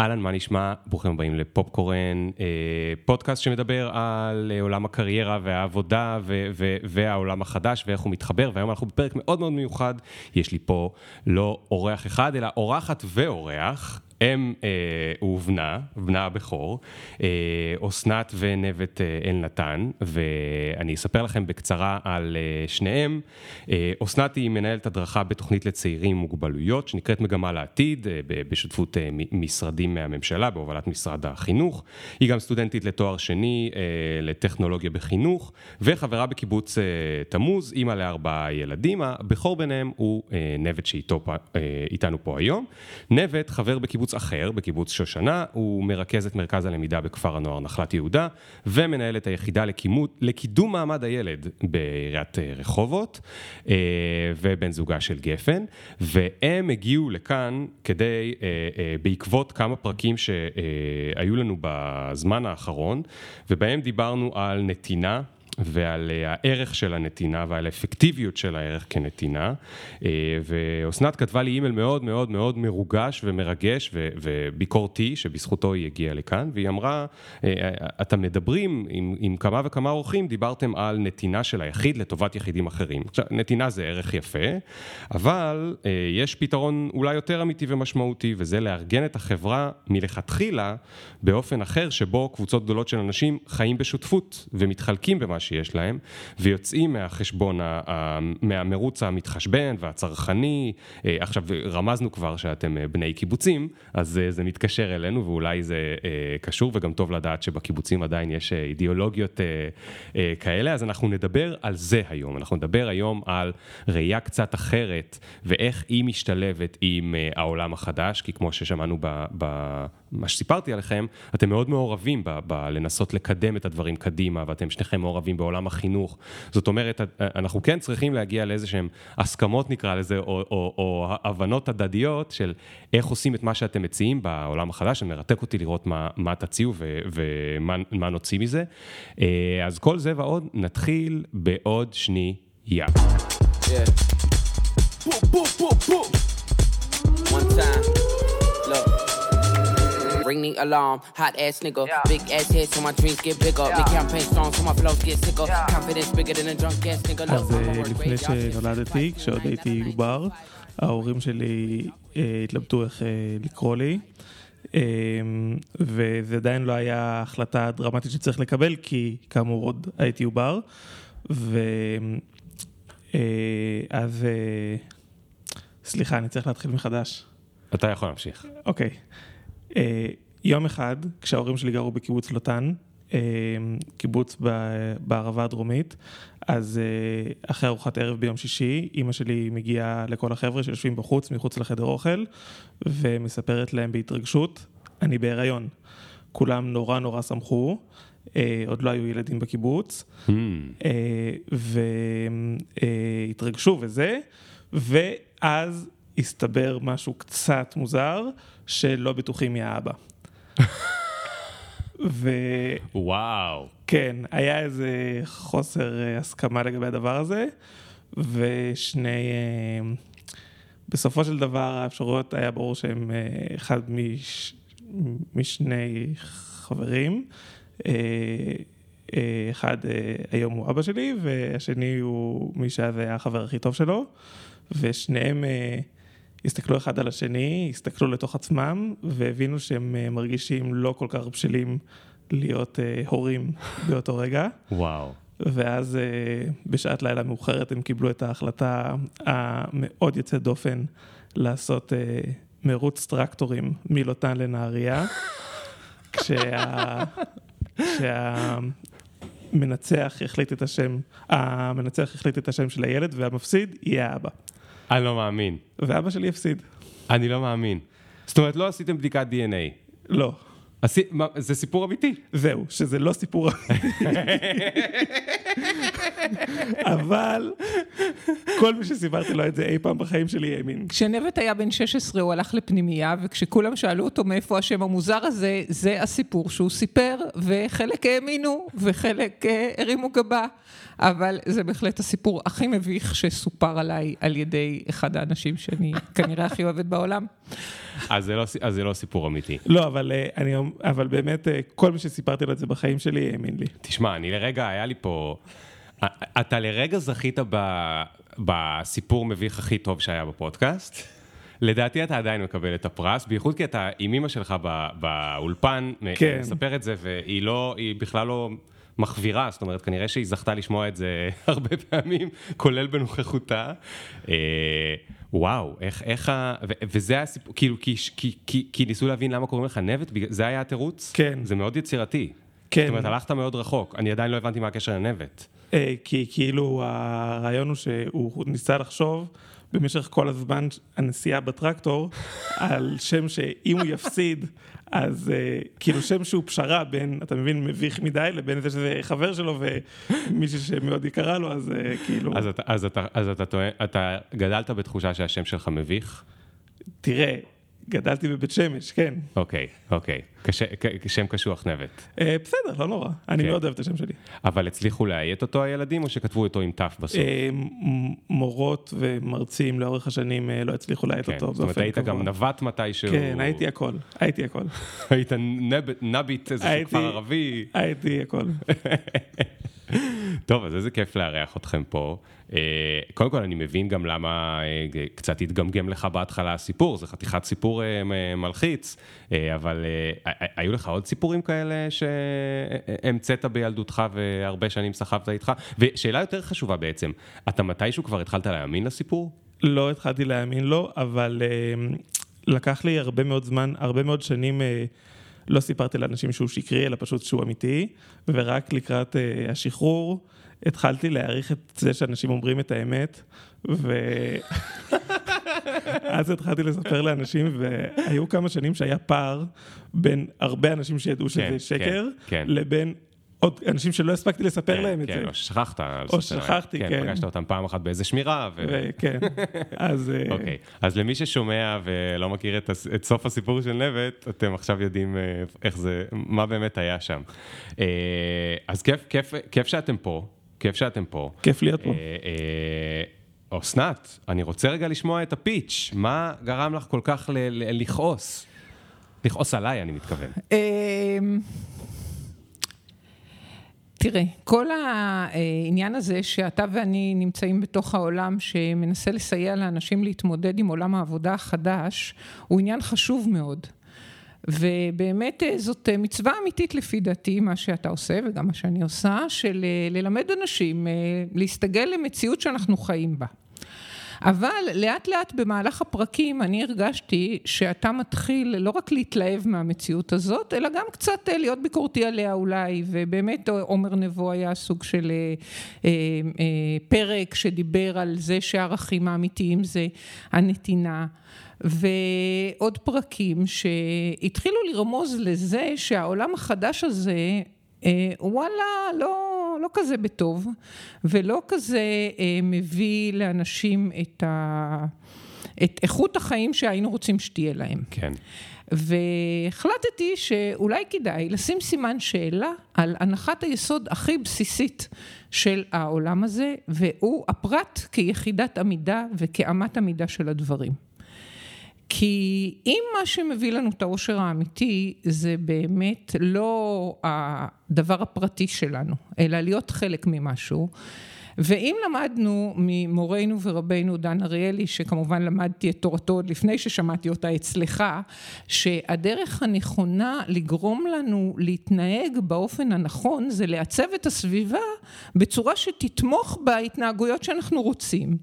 אהלן, מה נשמע? ברוכים הבאים לפופקורן, אה, פודקאסט שמדבר על אה, עולם הקריירה והעבודה ו- ו- והעולם החדש ואיך הוא מתחבר, והיום אנחנו בפרק מאוד מאוד מיוחד. יש לי פה לא אורח אחד, אלא אורחת ואורח. אם אה, ובנה, בנה הבכור, אה, אסנת ונבט אה, אלנתן, ואני אספר לכם בקצרה על אה, שניהם. אה, אסנת היא מנהלת הדרכה בתוכנית לצעירים עם מוגבלויות, שנקראת מגמה לעתיד, אה, בשותפות אה, משרדים מהממשלה, בהובלת משרד החינוך. היא גם סטודנטית לתואר שני אה, לטכנולוגיה בחינוך, וחברה בקיבוץ אה, תמוז, אימא לארבעה ילדים. הבכור ביניהם הוא אה, נבט שאיתנו פה היום. נבט חבר בקיבוץ... בקיבוץ אחר, בקיבוץ שושנה, הוא מרכז את מרכז הלמידה בכפר הנוער נחלת יהודה, ומנהל את היחידה לקימות, לקידום מעמד הילד בעיריית אה, רחובות, אה, ובן זוגה של גפן, והם הגיעו לכאן כדי, אה, בעקבות כמה פרקים שהיו לנו בזמן האחרון, ובהם דיברנו על נתינה. ועל אה, הערך של הנתינה ועל האפקטיביות של הערך כנתינה. אה, ואסנת כתבה לי אימייל מאוד מאוד מאוד מרוגש ומרגש וביקורתי, שבזכותו היא הגיעה לכאן, והיא אמרה, אה, אתם מדברים עם, עם כמה וכמה אורחים, דיברתם על נתינה של היחיד לטובת יחידים אחרים. עכשיו, נתינה זה ערך יפה, אבל יש פתרון אולי יותר אמיתי ומשמעותי, וזה לארגן את החברה מלכתחילה באופן אחר, שבו קבוצות גדולות של אנשים חיים בשותפות ומתחלקים במה שיש להם, ויוצאים מהחשבון, מהמרוץ המתחשבן והצרכני. אה, עכשיו, רמזנו כבר שאתם אה, בני קיבוצים, אז אה, זה מתקשר אלינו ואולי זה קשור, וגם טוב לדעת שבקיבוצים עדיין יש אידיאולוגיות כאלה, אז אנחנו נדבר על זה היום. אנחנו נדבר היום על ראייה קצת אחרת, ואיך היא משתלבת עם העולם החדש, כי כמו ששמענו ב... ב מה שסיפרתי עליכם, אתם מאוד מעורבים בלנסות לקדם את הדברים קדימה, ואתם שניכם מעורבים בעולם החינוך. זאת אומרת, אנחנו כן צריכים להגיע לאיזה שהן הסכמות נקרא לזה, או, או, או הבנות הדדיות של איך עושים את מה שאתם מציעים בעולם החדש, זה מרתק אותי לראות מה, מה תציעו ומה נוציא מזה. אה, אז כל זה ועוד, נתחיל בעוד שנייה. Yeah. Boom, boom, boom, boom. One time. Ring the alarm. Hot ass nigga, yeah. big ass head so my dreams get bigger. Yeah. Make campaign strong so my flows get sicker. Yeah. Confidence bigger than a drunk ass nigga. אז לפני שנולדתי, כשעוד הייתי עובר, ההורים שלי התלבטו איך לקרוא לי. וזה עדיין לא היה החלטה דרמטית שצריך לקבל, כי כאמור עוד הייתי עובר. ואז, סליחה, אני צריך להתחיל מחדש. אתה יכול להמשיך. אוקיי. אה, יום אחד, כשההורים שלי גרו בקיבוץ לוטן, אה, קיבוץ בערבה הדרומית, אז אה, אחרי ארוחת ערב ביום שישי, אימא שלי מגיעה לכל החבר'ה שיושבים בחוץ, מחוץ לחדר אוכל, ומספרת להם בהתרגשות, אני בהיריון. כולם נורא נורא שמחו, עוד לא היו ילדים בקיבוץ, hmm. והתרגשו וזה, ואז הסתבר משהו קצת מוזר, שלא בטוחים מי האבא. ו... וואו. כן, היה איזה חוסר אה, הסכמה לגבי הדבר הזה, ושני... אה, בסופו של דבר האפשרויות היה ברור שהם אה, אחד מש... משני חברים. אחד היום הוא אבא שלי, והשני הוא מי שאז היה החבר הכי טוב שלו, ושניהם הסתכלו אחד על השני, הסתכלו לתוך עצמם, והבינו שהם אה, מרגישים לא כל כך בשלים להיות uh, הורים באותו רגע. וואו. ואז uh, בשעת לילה מאוחרת הם קיבלו את ההחלטה המאוד יוצאת דופן לעשות uh, מרוץ טרקטורים מלוטן לנהריה, כשה... כשהמנצח החליט את השם, המנצח החליט את השם של הילד והמפסיד יהיה האבא. אני לא מאמין. ואבא שלי הפסיד. אני לא מאמין. זאת אומרת, לא עשיתם בדיקת DNA. לא. עשי... מה, זה סיפור אמיתי. זהו, שזה לא סיפור אמיתי. אבל כל מי שסיפרתי לו את זה אי פעם בחיים שלי האמין. כשנבט היה בן 16 הוא הלך לפנימייה, וכשכולם שאלו אותו מאיפה השם המוזר הזה, זה הסיפור שהוא סיפר, וחלק האמינו, וחלק אה, הרימו גבה. אבל זה בהחלט הסיפור הכי מביך שסופר עליי על ידי אחד האנשים שאני כנראה הכי אוהבת בעולם. אז זה לא, אז זה לא סיפור אמיתי. לא, אבל, אה, אני, אבל באמת, אה, כל מי שסיפרתי לו את זה בחיים שלי האמין לי. תשמע, אני לרגע, היה לי פה... אתה לרגע זכית ב, בסיפור מביך הכי טוב שהיה בפודקאסט. לדעתי אתה עדיין מקבל את הפרס, בייחוד כי אתה עם אמא שלך בא, באולפן, כן. מספר את זה, והיא לא, היא בכלל לא מחווירה, זאת אומרת, כנראה שהיא זכתה לשמוע את זה הרבה פעמים, כולל בנוכחותה. אה, וואו, איך, איך ה... ו, וזה הסיפור, כאילו, כי, כי, כי, כי ניסו להבין למה קוראים לך נבט, זה היה התירוץ? כן. זה מאוד יצירתי. כן. זאת אומרת, הלכת מאוד רחוק, אני עדיין לא הבנתי מה הקשר לנבט. אה, כי כאילו הרעיון הוא שהוא ניסה לחשוב במשך כל הזמן הנסיעה בטרקטור על שם שאם הוא יפסיד, אז uh, כאילו שם שהוא פשרה בין, אתה מבין, מביך מדי, לבין זה שזה חבר שלו ומישהו שמאוד יקרה לו, אז uh, כאילו... אז אתה, אז אתה, אז אתה אתה גדלת בתחושה שהשם שלך מביך? תראה, גדלתי בבית שמש, כן. אוקיי, אוקיי. שם קשוח נבט. אה, בסדר, לא נורא. אני כן. מאוד אוהב את השם שלי. אבל הצליחו לאיית אותו הילדים, או שכתבו אותו עם ת' בסוף? אה, מורות ומרצים לאורך השנים אה, לא הצליחו לאיית כן, אותו. זאת אומרת, היית גם נווט מתישהו. כן, הייתי הכל. הייתי הכל. היית נביט, איזה כפר ערבי. הייתי הכל. טוב, אז איזה כיף לארח אתכם פה. אה, קודם כל, אני מבין גם למה אה, קצת התגמגם לך בהתחלה הסיפור, זה חתיכת סיפור אה, מלחיץ, אבל היו לך עוד סיפורים כאלה שהמצאת בילדותך והרבה שנים סחבת איתך? ושאלה יותר חשובה בעצם, אתה מתישהו כבר התחלת להאמין לסיפור? לא התחלתי להאמין לו, אבל לקח לי הרבה מאוד זמן, הרבה מאוד שנים... לא סיפרתי לאנשים שהוא שקרי, אלא פשוט שהוא אמיתי, ורק לקראת uh, השחרור התחלתי להעריך את זה שאנשים אומרים את האמת, ואז התחלתי לספר לאנשים, והיו כמה שנים שהיה פער בין הרבה אנשים שידעו שזה כן, שקר, כן, כן. לבין עוד אנשים שלא הספקתי לספר כן, להם את כן, זה. או ששכחת. או ששכחתי, כן. כן, פגשת אותם פעם אחת באיזה שמירה. כן, אז... אה, אוקיי, אז למי ששומע ולא מכיר את, את סוף הסיפור של נבט, אתם עכשיו יודעים אה, איך זה, מה באמת היה שם. אה, אז כיף שאתם פה, כיף שאתם פה. כיף להיות פה. אסנת, אני רוצה רגע לשמוע את הפיץ', מה גרם לך כל כך לכעוס? לכעוס עליי, אני מתכוון. תראה, כל העניין הזה שאתה ואני נמצאים בתוך העולם שמנסה לסייע לאנשים להתמודד עם עולם העבודה החדש, הוא עניין חשוב מאוד. ובאמת אה, זאת אה, מצווה אמיתית לפי דעתי, מה שאתה עושה וגם מה שאני עושה, של אה, ללמד אנשים להסתגל למציאות שאנחנו חיים בה. אבל לאט לאט במהלך הפרקים אני הרגשתי שאתה מתחיל לא רק להתלהב מהמציאות הזאת, אלא גם קצת אה, להיות ביקורתי עליה אולי, ובאמת עומר נבו היה סוג של אה, אה, אה, פרק שדיבר על זה שהערכים האמיתיים זה הנתינה. ועוד פרקים שהתחילו לרמוז לזה שהעולם החדש הזה אה, וואלה, לא, לא כזה בטוב, ולא כזה אה, מביא לאנשים את, ה, את איכות החיים שהיינו רוצים שתהיה להם. כן. והחלטתי שאולי כדאי לשים סימן שאלה על הנחת היסוד הכי בסיסית של העולם הזה, והוא הפרט כיחידת עמידה וכאמת עמידה של הדברים. כי אם מה שמביא לנו את העושר האמיתי זה באמת לא הדבר הפרטי שלנו, אלא להיות חלק ממשהו, ואם למדנו ממורנו ורבנו דן אריאלי, שכמובן למדתי את תורתו עוד לפני ששמעתי אותה אצלך, שהדרך הנכונה לגרום לנו להתנהג באופן הנכון זה לעצב את הסביבה בצורה שתתמוך בהתנהגויות שאנחנו רוצים.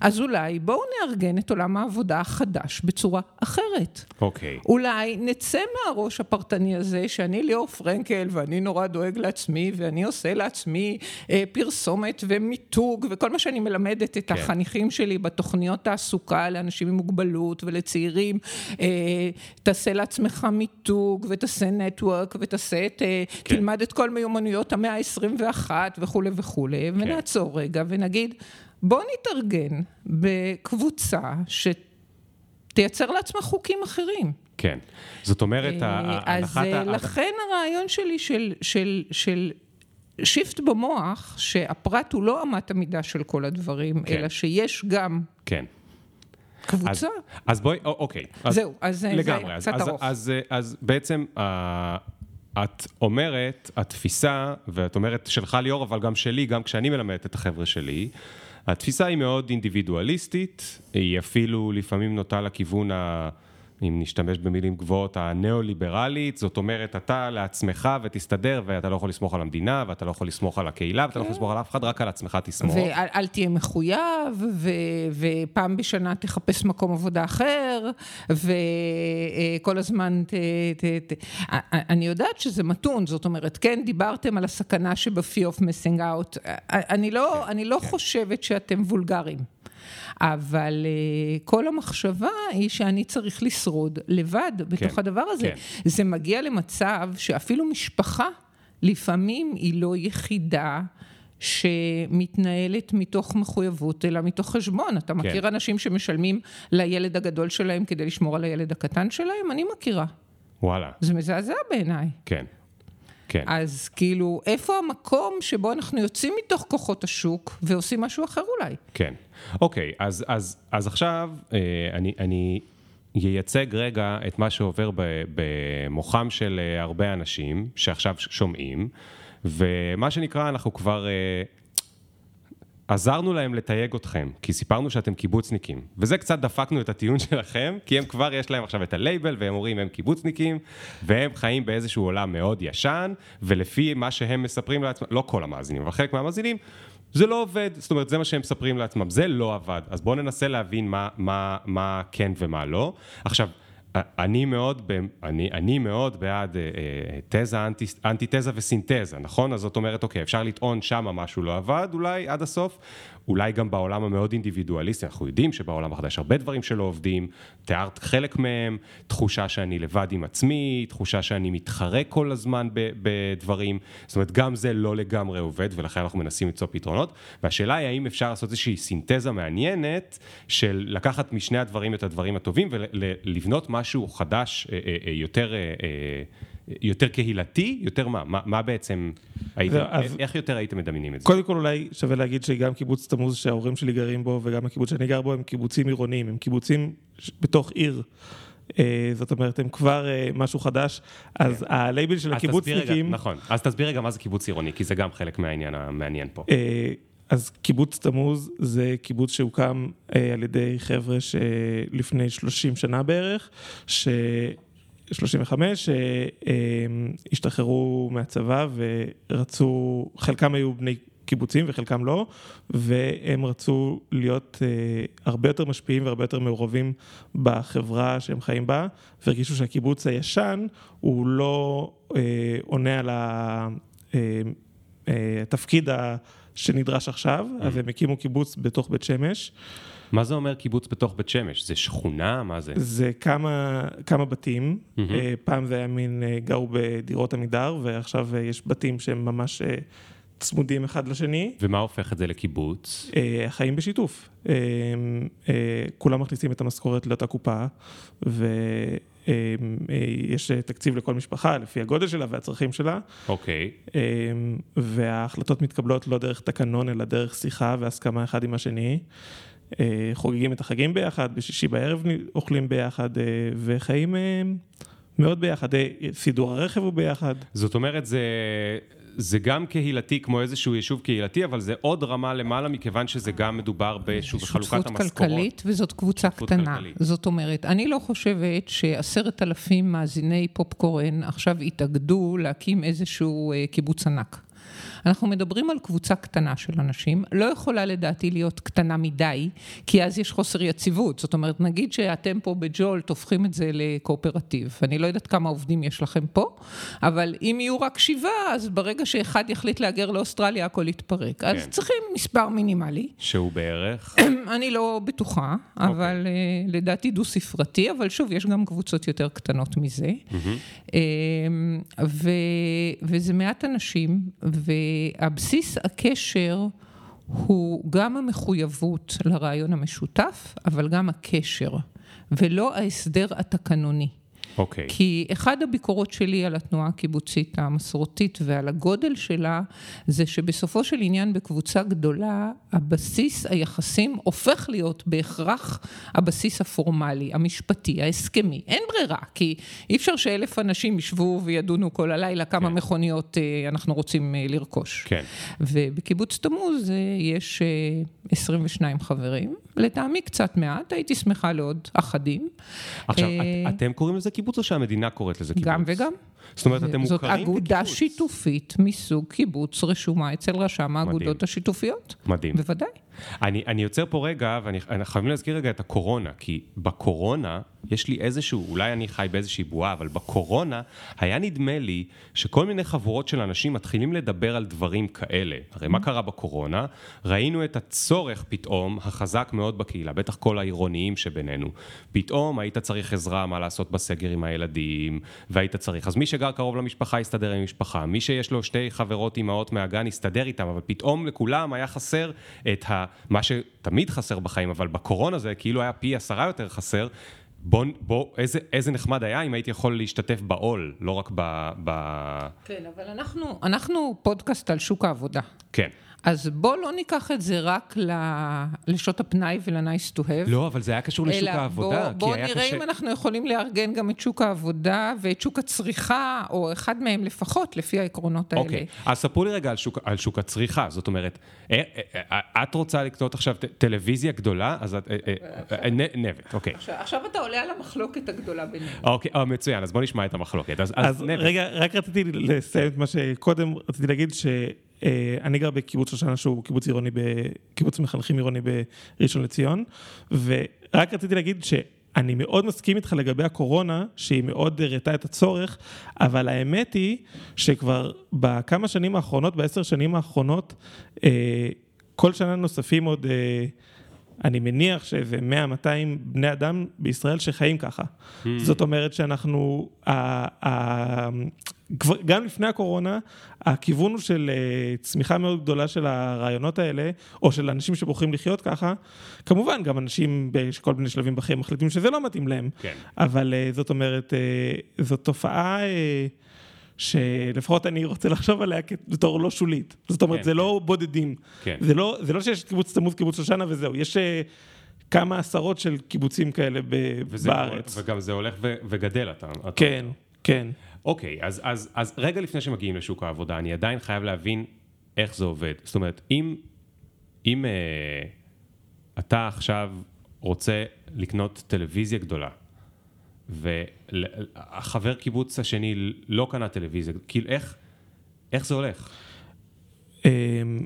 אז אולי בואו נארגן את עולם העבודה החדש בצורה אחרת. אוקיי. Okay. אולי נצא מהראש הפרטני הזה שאני ליאור פרנקל ואני נורא דואג לעצמי ואני עושה לעצמי אה, פרסומת ומת... מיתוג, וכל מה שאני מלמדת את כן. החניכים שלי בתוכניות תעסוקה לאנשים עם מוגבלות ולצעירים, אה, תעשה לעצמך מיתוג, ותעשה נטוורק, ותעשה את, אה, כן. תלמד את כל מיומנויות המאה ה-21 וכולי וכולי, כן. ונעצור רגע ונגיד, בוא נתארגן בקבוצה שתייצר לעצמה חוקים אחרים. כן. זאת אומרת, אה, אז הנחת... אה, ה- לכן הרעיון שלי של, של, של שיפט במוח, שהפרט הוא לא אמת המידה של כל הדברים, כן. אלא שיש גם כן. אז, קבוצה. אז בואי, א- אוקיי. אז זהו, אז אה, לגמרי. זה אז, קצת אז, ארוך. אז, אז, אז בעצם אה, את אומרת, התפיסה, ואת אומרת שלך ליאור, אבל גם שלי, גם כשאני מלמדת את החבר'ה שלי, התפיסה היא מאוד אינדיבידואליסטית, היא אפילו לפעמים נוטה לכיוון ה... אם נשתמש במילים גבוהות, הניאו-ליברלית, זאת אומרת, אתה לעצמך ותסתדר, ואתה לא יכול לסמוך על המדינה, ואתה לא יכול לסמוך על הקהילה, ואתה לא יכול לסמוך על אף אחד, רק על עצמך תסמוך. ואל אל תהיה מחויב, ופעם בשנה תחפש מקום עבודה אחר, וכל הזמן ת... ת, ת אני יודעת שזה מתון, זאת אומרת, כן, דיברתם על הסכנה שב-fear of missing out. אני לא, אני לא חושבת שאתם וולגריים. אבל uh, כל המחשבה היא שאני צריך לשרוד לבד בתוך כן, הדבר הזה. כן. זה מגיע למצב שאפילו משפחה לפעמים היא לא יחידה שמתנהלת מתוך מחויבות, אלא מתוך חשבון. אתה מכיר אנשים שמשלמים לילד הגדול שלהם כדי לשמור על הילד הקטן שלהם? אני מכירה. וואלה, זה מזעזע בעיניי. כן. כן. אז כאילו, איפה המקום שבו אנחנו יוצאים מתוך כוחות השוק ועושים משהו אחר אולי? כן. אוקיי, אז, אז, אז עכשיו אה, אני, אני ייצג רגע את מה שעובר במוחם של אה, הרבה אנשים שעכשיו שומעים, ומה שנקרא, אנחנו כבר אה, עזרנו להם לתייג אתכם, כי סיפרנו שאתם קיבוצניקים, וזה קצת דפקנו את הטיעון שלכם, כי הם כבר יש להם עכשיו את הלייבל, והם אומרים הם קיבוצניקים, והם חיים באיזשהו עולם מאוד ישן, ולפי מה שהם מספרים לעצמם, לא כל המאזינים, אבל חלק מהמאזינים, זה לא עובד, זאת אומרת, זה מה שהם מספרים לעצמם, זה לא עבד, אז בואו ננסה להבין מה, מה, מה כן ומה לא. עכשיו, אני מאוד, אני, אני מאוד בעד אה, אה, תזה, אנטי, אנטי-תזה וסינתזה, נכון? אז זאת אומרת, אוקיי, אפשר לטעון שמה משהו לא עבד אולי עד הסוף, אולי גם בעולם המאוד אינדיבידואליסטי, אנחנו יודעים שבעולם החדש הרבה דברים שלא עובדים, תיארת חלק מהם, תחושה שאני לבד עם עצמי, תחושה שאני מתחרה כל הזמן בדברים, זאת אומרת, גם זה לא לגמרי עובד, ולכן אנחנו מנסים למצוא פתרונות, והשאלה היא האם אפשר לעשות איזושהי סינתזה מעניינת של לקחת משני הדברים את הדברים הטובים ולבנות משהו חדש, אה, אה, אה, יותר... יותר קהילתי, יותר מה? מה, מה בעצם, הייתם, זהו, אז- איך יותר הייתם מדמיינים את זה? קודם כל אולי שווה להגיד שגם קיבוץ תמוז שההורים שלי גרים בו וגם הקיבוץ שאני גר בו הם קיבוצים עירוניים, הם קיבוצים בתוך עיר. אה, זאת אומרת, הם כבר אה, משהו חדש, אז הלייבל של הקיבוצניקים, נכון, אז תסביר רגע מה זה קיבוץ עירוני, כי זה גם חלק מהעניין המעניין פה. אה, אז קיבוץ תמוז זה קיבוץ שהוקם אה, על ידי חבר'ה שלפני 30 שנה בערך, ש... 35, שהשתחררו מהצבא ורצו, חלקם היו בני קיבוצים וחלקם לא, והם רצו להיות אה, הרבה יותר משפיעים והרבה יותר מעורבים בחברה שהם חיים בה, והרגישו שהקיבוץ הישן הוא לא אה, עונה על. אה, אה, התפקיד. שנדרש עכשיו, אז הם הקימו קיבוץ בתוך בית שמש. מה זה אומר קיבוץ בתוך בית שמש? זה שכונה? מה זה? זה כמה, כמה בתים, אה, פעם זה היה מין, אה, גרו בדירות עמידר, ועכשיו אה, יש בתים שהם ממש צמודים אחד לשני. ומה הופך את זה לקיבוץ? החיים בשיתוף. כולם מכניסים את המשכורת לאותה קופה, ויש תקציב לכל משפחה לפי הגודל שלה והצרכים שלה, אוקיי, אה, וההחלטות מתקבלות לא דרך תקנון, אלא דרך שיחה והסכמה אחד עם השני. אה, חוגגים את החגים ביחד, בשישי בערב אוכלים ביחד, אה, וחיים אה, מאוד ביחד. סידור הרכב הוא ביחד. זאת אומרת זה, זה גם קהילתי כמו איזשהו יישוב קהילתי, אבל זה עוד רמה למעלה מכיוון שזה גם מדובר באיזשהו בחלוקת שותפות המשכורות. כלכלית, וזאת קבוצה שותפות קטנה. כלכלית. זאת אומרת, אני לא חושבת שעשרת אלפים מאזיני פופקורן עכשיו יתאגדו להקים איזשהו קיבוץ ענק. אנחנו מדברים על קבוצה קטנה של אנשים, לא יכולה לדעתי להיות קטנה מדי, כי אז יש חוסר יציבות. זאת אומרת, נגיד שאתם פה בג'ולט הופכים את זה לקואופרטיב. אני לא יודעת כמה עובדים יש לכם פה, אבל אם יהיו רק שבעה, אז ברגע שאחד יחליט להגר לאוסטרליה, הכל יתפרק. כן. אז צריכים מספר מינימלי. שהוא בערך? אני לא בטוחה, okay. אוקיי. אבל uh, לדעתי דו-ספרתי, אבל שוב, יש גם קבוצות יותר קטנות מזה. Mm-hmm. Uh, ו, וזה מעט אנשים, והבסיס הקשר הוא גם המחויבות לרעיון המשותף, אבל גם הקשר, ולא ההסדר התקנוני. אוקיי. Okay. כי אחד הביקורות שלי על התנועה הקיבוצית המסורתית ועל הגודל שלה, זה שבסופו של עניין בקבוצה גדולה, הבסיס היחסים הופך להיות בהכרח הבסיס הפורמלי, המשפטי, ההסכמי. אין ברירה, כי אי אפשר שאלף אנשים ישבו וידונו כל הלילה כמה כן. מכוניות אה, אנחנו רוצים אה, לרכוש. כן. ובקיבוץ תמוז אה, יש 22 חברים, לטעמי קצת מעט, הייתי שמחה לעוד אחדים. עכשיו, את, אתם קוראים לזה קיבוץ? קיבוץ או שהמדינה קוראת לזה קיבוץ? גם וגם. זאת אומרת, אתם מוכרים כקיבוץ. זאת אגודה שיתופית מסוג קיבוץ רשומה אצל רשם האגודות השיתופיות. מדהים. בוודאי. אני, אני יוצר פה רגע, ואני חייבים להזכיר רגע את הקורונה, כי בקורונה יש לי איזשהו, אולי אני חי באיזושהי בועה, אבל בקורונה היה נדמה לי שכל מיני חבורות של אנשים מתחילים לדבר על דברים כאלה. הרי מה קרה בקורונה? ראינו את הצורך פתאום, החזק מאוד בקהילה, בטח כל העירוניים שבינינו. פתאום היית צריך עזרה מה לעשות בסגר עם הילדים, והיית צריך, אז מי שגר קרוב למשפחה יסתדר עם המשפחה, מי שיש לו שתי חברות אימהות מהגן יסתדר איתם, אבל פתאום לכולם היה חסר את ה... מה שתמיד חסר בחיים, אבל בקורונה זה כאילו היה פי עשרה יותר חסר. בוא, בוא, איזה, איזה נחמד היה אם הייתי יכול להשתתף בעול, לא רק ב... ב... כן, אבל אנחנו, אנחנו פודקאסט על שוק העבודה. כן. אז בוא לא ניקח את זה רק לשעות הפנאי ול-nice to have. לא, אבל זה היה קשור לשוק העבודה. אלא בוא נראה קשה... אם אנחנו יכולים לארגן גם את שוק העבודה ואת שוק הצריכה, או אחד מהם לפחות, לפי העקרונות האלה. אוקיי, אז ספרו לי רגע על שוק, על שוק הצריכה. זאת אומרת, אה, אה, אה, את רוצה לקנות עכשיו טלוויזיה גדולה, אז את... נבט, אוקיי. עכשיו אתה עולה על המחלוקת הגדולה בינינו. אוקיי, מצוין, אז בוא נשמע את המחלוקת. אז רגע, רק רציתי לסיים את מה שקודם רציתי להגיד, ש... אה, אני גר בקיבוץ שושנה שהוא קיבוץ עירוני, קיבוץ מחנכים עירוני בראשון לציון, ורק רציתי להגיד שאני מאוד מסכים איתך לגבי הקורונה, שהיא מאוד הראתה את הצורך, אבל האמת היא שכבר בכמה שנים האחרונות, בעשר שנים האחרונות, אה, כל שנה נוספים עוד... אה, אני מניח שאיזה 100-200 בני אדם בישראל שחיים ככה. Mm. זאת אומרת שאנחנו, גם לפני הקורונה, הכיוון הוא של אה, צמיחה מאוד גדולה של הרעיונות האלה, או של אנשים שבוחרים לחיות ככה. כמובן, גם אנשים בכל מיני שלבים בחיים מחליטים שזה לא מתאים להם. כן. אבל אה, זאת אומרת, אה, זאת תופעה... שלפחות אני רוצה לחשוב עליה בתור לא שולית. זאת אומרת, כן, זה כן. לא בודדים. כן. זה לא, זה לא שיש קיבוץ תמוז, קיבוץ שושנה וזהו. יש כמה עשרות של קיבוצים כאלה ב- וזה, בארץ. וגם זה הולך ו- וגדל, אתה... כן, אתה... כן. אוקיי, אז, אז, אז רגע לפני שמגיעים לשוק העבודה, אני עדיין חייב להבין איך זה עובד. זאת אומרת, אם, אם אה, אתה עכשיו רוצה לקנות טלוויזיה גדולה, והחבר קיבוץ השני לא קנה טלוויזיה, כאילו איך, איך זה הולך?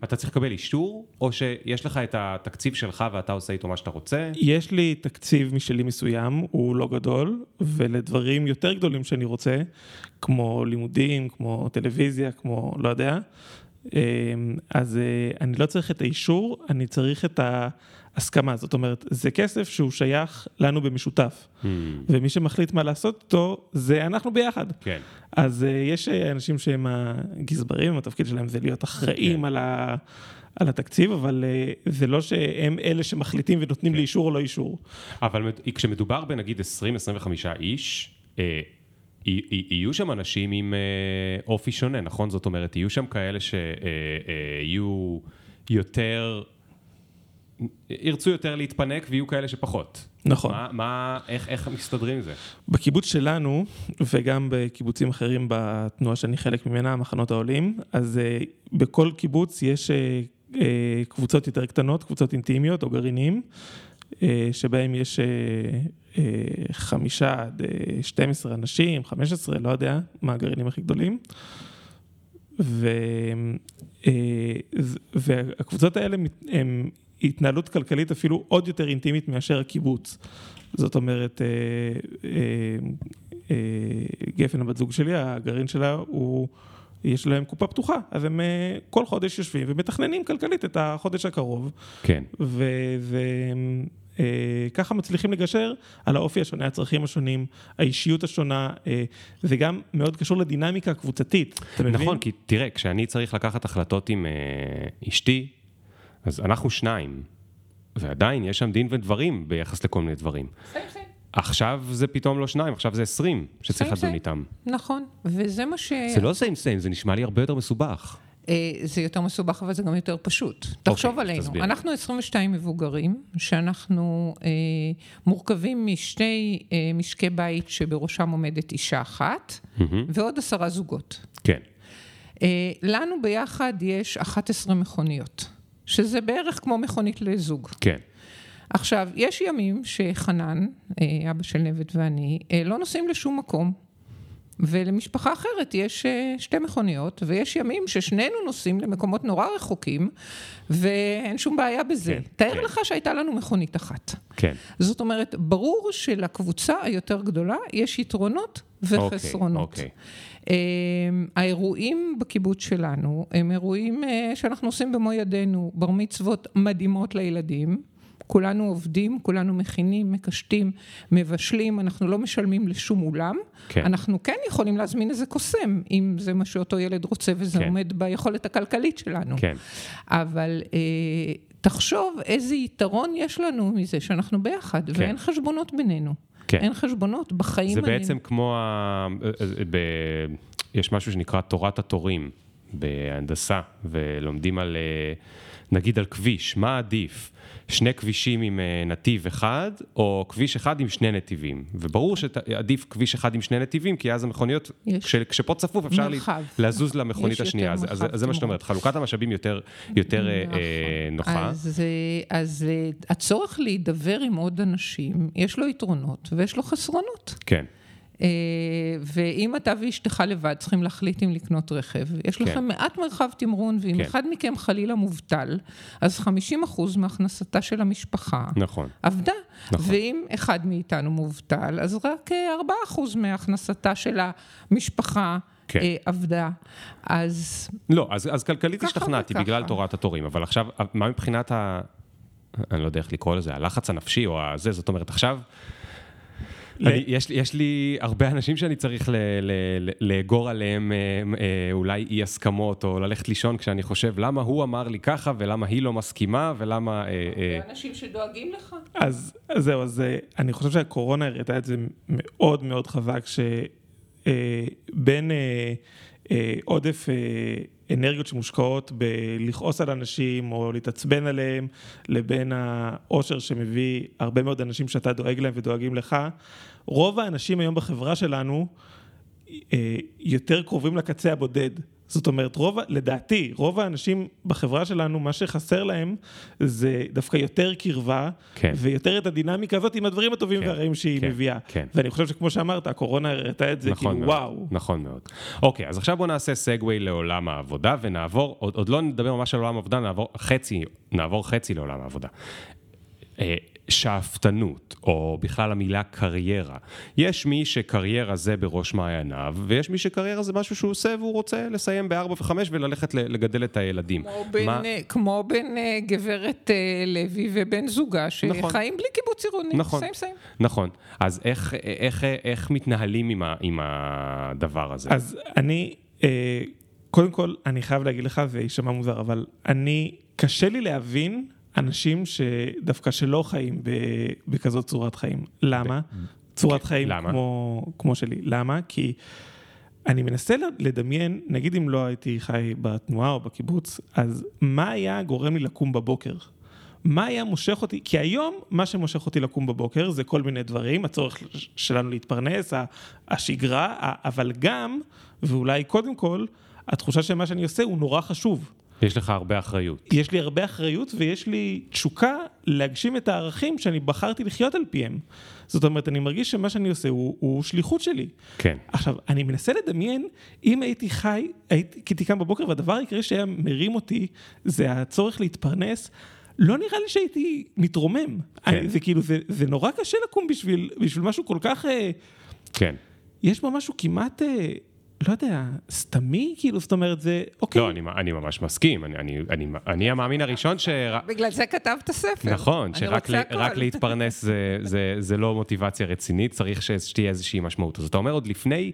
אתה צריך לקבל אישור, או שיש לך את התקציב שלך ואתה עושה איתו מה שאתה רוצה? יש לי תקציב משלי מסוים, הוא לא גדול, ולדברים יותר גדולים שאני רוצה, כמו לימודים, כמו טלוויזיה, כמו לא יודע, אמ, אז אה, אני לא צריך את האישור, אני צריך את ההסכמה. זאת אומרת, זה כסף שהוא שייך לנו במשותף. Hmm. ומי שמחליט מה לעשות איתו, זה אנחנו ביחד. כן. אז אה, יש אה, אנשים שהם הגזברים, התפקיד שלהם זה להיות אחראים כן. על ה... על התקציב, אבל זה לא שהם אלה שמחליטים ונותנים כן. לי אישור או לא אישור. אבל כשמדובר בנגיד 20-25 איש, יהיו שם אנשים עם אה, אופי שונה, נכון? זאת אומרת, יהיו שם כאלה שיהיו אה, אה, יותר, ירצו יותר להתפנק ויהיו כאלה שפחות. נכון. מה, מה איך, איך מסתדרים עם זה? בקיבוץ שלנו, וגם בקיבוצים אחרים בתנועה שאני חלק ממנה, המחנות העולים, אז בכל קיבוץ יש קבוצות יותר קטנות, קבוצות אינטימיות או גרעינים. אה, שבהם יש אה, אה, חמישה עד 12 אנשים, 15, לא יודע מה הגרעינים הכי גדולים. ו, והקבוצות האלה הן התנהלות כלכלית אפילו עוד יותר אינטימית מאשר הקיבוץ. זאת אומרת, אה, אה, גפן הבת זוג שלי, הגרעין שלה הוא... יש להם קופה פתוחה, אז הם כל חודש יושבים ומתכננים כלכלית את החודש הקרוב. כן. וככה מצליחים לגשר על האופי השונה, הצרכים השונים, האישיות השונה, וגם מאוד קשור לדינמיקה הקבוצתית. נכון, כי תראה, כשאני צריך לקחת החלטות עם אשתי, אז אנחנו שניים, ועדיין יש שם דין ודברים ביחס לכל מיני דברים. עכשיו זה פתאום לא שניים, עכשיו זה עשרים שצריך לדון איתם. נכון, וזה מה ש... זה לא סיים סיים, זה נשמע לי הרבה יותר מסובך. אה, זה יותר מסובך, אבל זה גם יותר פשוט. תחשוב okay, עלינו, תסביר. אנחנו 22 מבוגרים, שאנחנו אה, מורכבים משני אה, משקי בית שבראשם עומדת אישה אחת, mm-hmm. ועוד עשרה זוגות. כן. אה, לנו ביחד יש 11 מכוניות. שזה בערך כמו מכונית לזוג. כן. עכשיו, יש ימים שחנן, אה, אבא של נבט ואני, אה, לא נוסעים לשום מקום. ולמשפחה אחרת יש אה, שתי מכוניות, ויש ימים ששנינו נוסעים למקומות נורא רחוקים, ואין שום בעיה בזה. כן, תאר כן. לך שהייתה לנו מכונית אחת. כן. זאת אומרת, ברור שלקבוצה היותר גדולה יש יתרונות וחסרונות. אוקיי, אוקיי. האירועים בקיבוץ שלנו הם אירועים אה, שאנחנו עושים במו ידינו, בר מצוות מדהימות לילדים. כולנו עובדים, כולנו מכינים, מקשטים, מבשלים, אנחנו לא משלמים לשום אולם. כן. אנחנו כן יכולים להזמין איזה קוסם, אם זה מה שאותו ילד רוצה וזה כן. עומד ביכולת הכלכלית שלנו. כן. אבל אה, תחשוב איזה יתרון יש לנו מזה שאנחנו ביחד, כן. ואין חשבונות בינינו. כן. אין חשבונות בחיים. זה בעצם אני... כמו, ה... אה, אה, ב... יש משהו שנקרא תורת התורים בהנדסה, ולומדים על, אה, נגיד על כביש, מה עדיף? שני כבישים עם אה, נתיב אחד, או כביש אחד עם שני נתיבים. וברור שעדיף כביש אחד עם שני נתיבים, כי אז המכוניות, כש, כשפה צפוף אפשר מרחב. לזוז למכונית השנייה. אז, אז, אז זה מה שאת אומרת, חלוקת המשאבים יותר, יותר אה, נכון. אה, נוחה. אז, אז הצורך להידבר עם עוד אנשים, יש לו יתרונות ויש לו חסרונות. כן. אה, ואם אתה ואשתך לבד צריכים להחליט אם לקנות רכב, יש לכם כן. מעט מרחב תמרון, ואם כן. אחד מכם חלילה מובטל, אז 50% מהכנסתה של המשפחה נכון. עבדה. נכון. ואם אחד מאיתנו מובטל, אז רק 4% אה, מהכנסתה של המשפחה כן. אה, עבדה. אז... לא, אז, אז כלכלית השתכנעתי בגלל תורת התורים, אבל עכשיו, מה מבחינת ה... אני לא יודע איך לקרוא לזה, הלחץ הנפשי או הזה, זאת אומרת, עכשיו... אני, יש, יש לי הרבה אנשים שאני צריך לאגור עליהם אה, אה, אולי אי הסכמות, או ללכת לישון כשאני חושב למה הוא אמר לי ככה, ולמה היא לא מסכימה, ולמה... אה, אנשים שדואגים לך. אז, אז זהו, אז אני חושב שהקורונה הראתה את זה מאוד מאוד חזק, שבין עודף... אנרגיות שמושקעות בלכעוס על אנשים או להתעצבן עליהם, לבין העושר שמביא הרבה מאוד אנשים שאתה דואג להם ודואגים לך. רוב האנשים היום בחברה שלנו אה, יותר קרובים לקצה הבודד. זאת אומרת, רוב, לדעתי, רוב האנשים בחברה שלנו, מה שחסר להם זה דווקא יותר קרבה, כן. ויותר את הדינמיקה הזאת עם הדברים הטובים כן, והרעים שהיא כן, מביאה. כן. ואני חושב שכמו שאמרת, הקורונה הראתה את זה, נכון כאילו, מאוד, וואו. נכון מאוד. אוקיי, אז עכשיו בואו נעשה סגווי לעולם העבודה, ונעבור, עוד, עוד לא נדבר ממש על עולם העבודה, נעבור חצי, נעבור חצי לעולם העבודה. אה, שאפתנות, או בכלל המילה קריירה. יש מי שקריירה זה בראש מעייניו, ויש מי שקריירה זה משהו שהוא עושה והוא רוצה לסיים בארבע וחמש וללכת לגדל את הילדים. כמו בין, מה... כמו בין אה, גברת אה, לוי ובן זוגה, שחיים נכון. בלי קיבוץ עירוני. נכון, סיים סיים. נכון. אז איך, איך, איך, מתנהלים עם, ה, עם הדבר הזה? אז אני, אה, קודם כל, אני חייב להגיד לך, זה יישמע מוזר, אבל אני, קשה לי להבין אנשים שדווקא שלא חיים בכזאת צורת חיים. למה? צורת כן, חיים למה? כמו, כמו שלי. למה? כי אני מנסה לדמיין, נגיד אם לא הייתי חי בתנועה או בקיבוץ, אז מה היה גורם לי לקום בבוקר? מה היה מושך אותי? כי היום, מה שמושך אותי לקום בבוקר זה כל מיני דברים, הצורך שלנו להתפרנס, השגרה, אבל גם, ואולי קודם כל, התחושה שמה שאני עושה הוא נורא חשוב. יש לך הרבה אחריות. יש לי הרבה אחריות ויש לי תשוקה להגשים את הערכים שאני בחרתי לחיות על פיהם. זאת אומרת, אני מרגיש שמה שאני עושה הוא, הוא שליחות שלי. כן. עכשיו, אני מנסה לדמיין, אם הייתי חי, הייתי קם בבוקר והדבר העיקרי שהיה מרים אותי זה הצורך להתפרנס. לא נראה לי שהייתי מתרומם. כן. אני, זה כאילו, זה, זה נורא קשה לקום בשביל, בשביל משהו כל כך... אה, כן. יש בו משהו כמעט, אה, לא יודע, סתמי, כאילו, זאת אומרת, זה, אוקיי. לא, אני, אני ממש מסכים. אני, אני, אני, אני המאמין הראשון ש... בגלל זה כתבת ספר. נכון, שרק רוצה ל, הכל. רק להתפרנס זה, זה, זה לא מוטיבציה רצינית, צריך שתהיה איזושהי משמעות. אז אתה אומר, עוד לפני,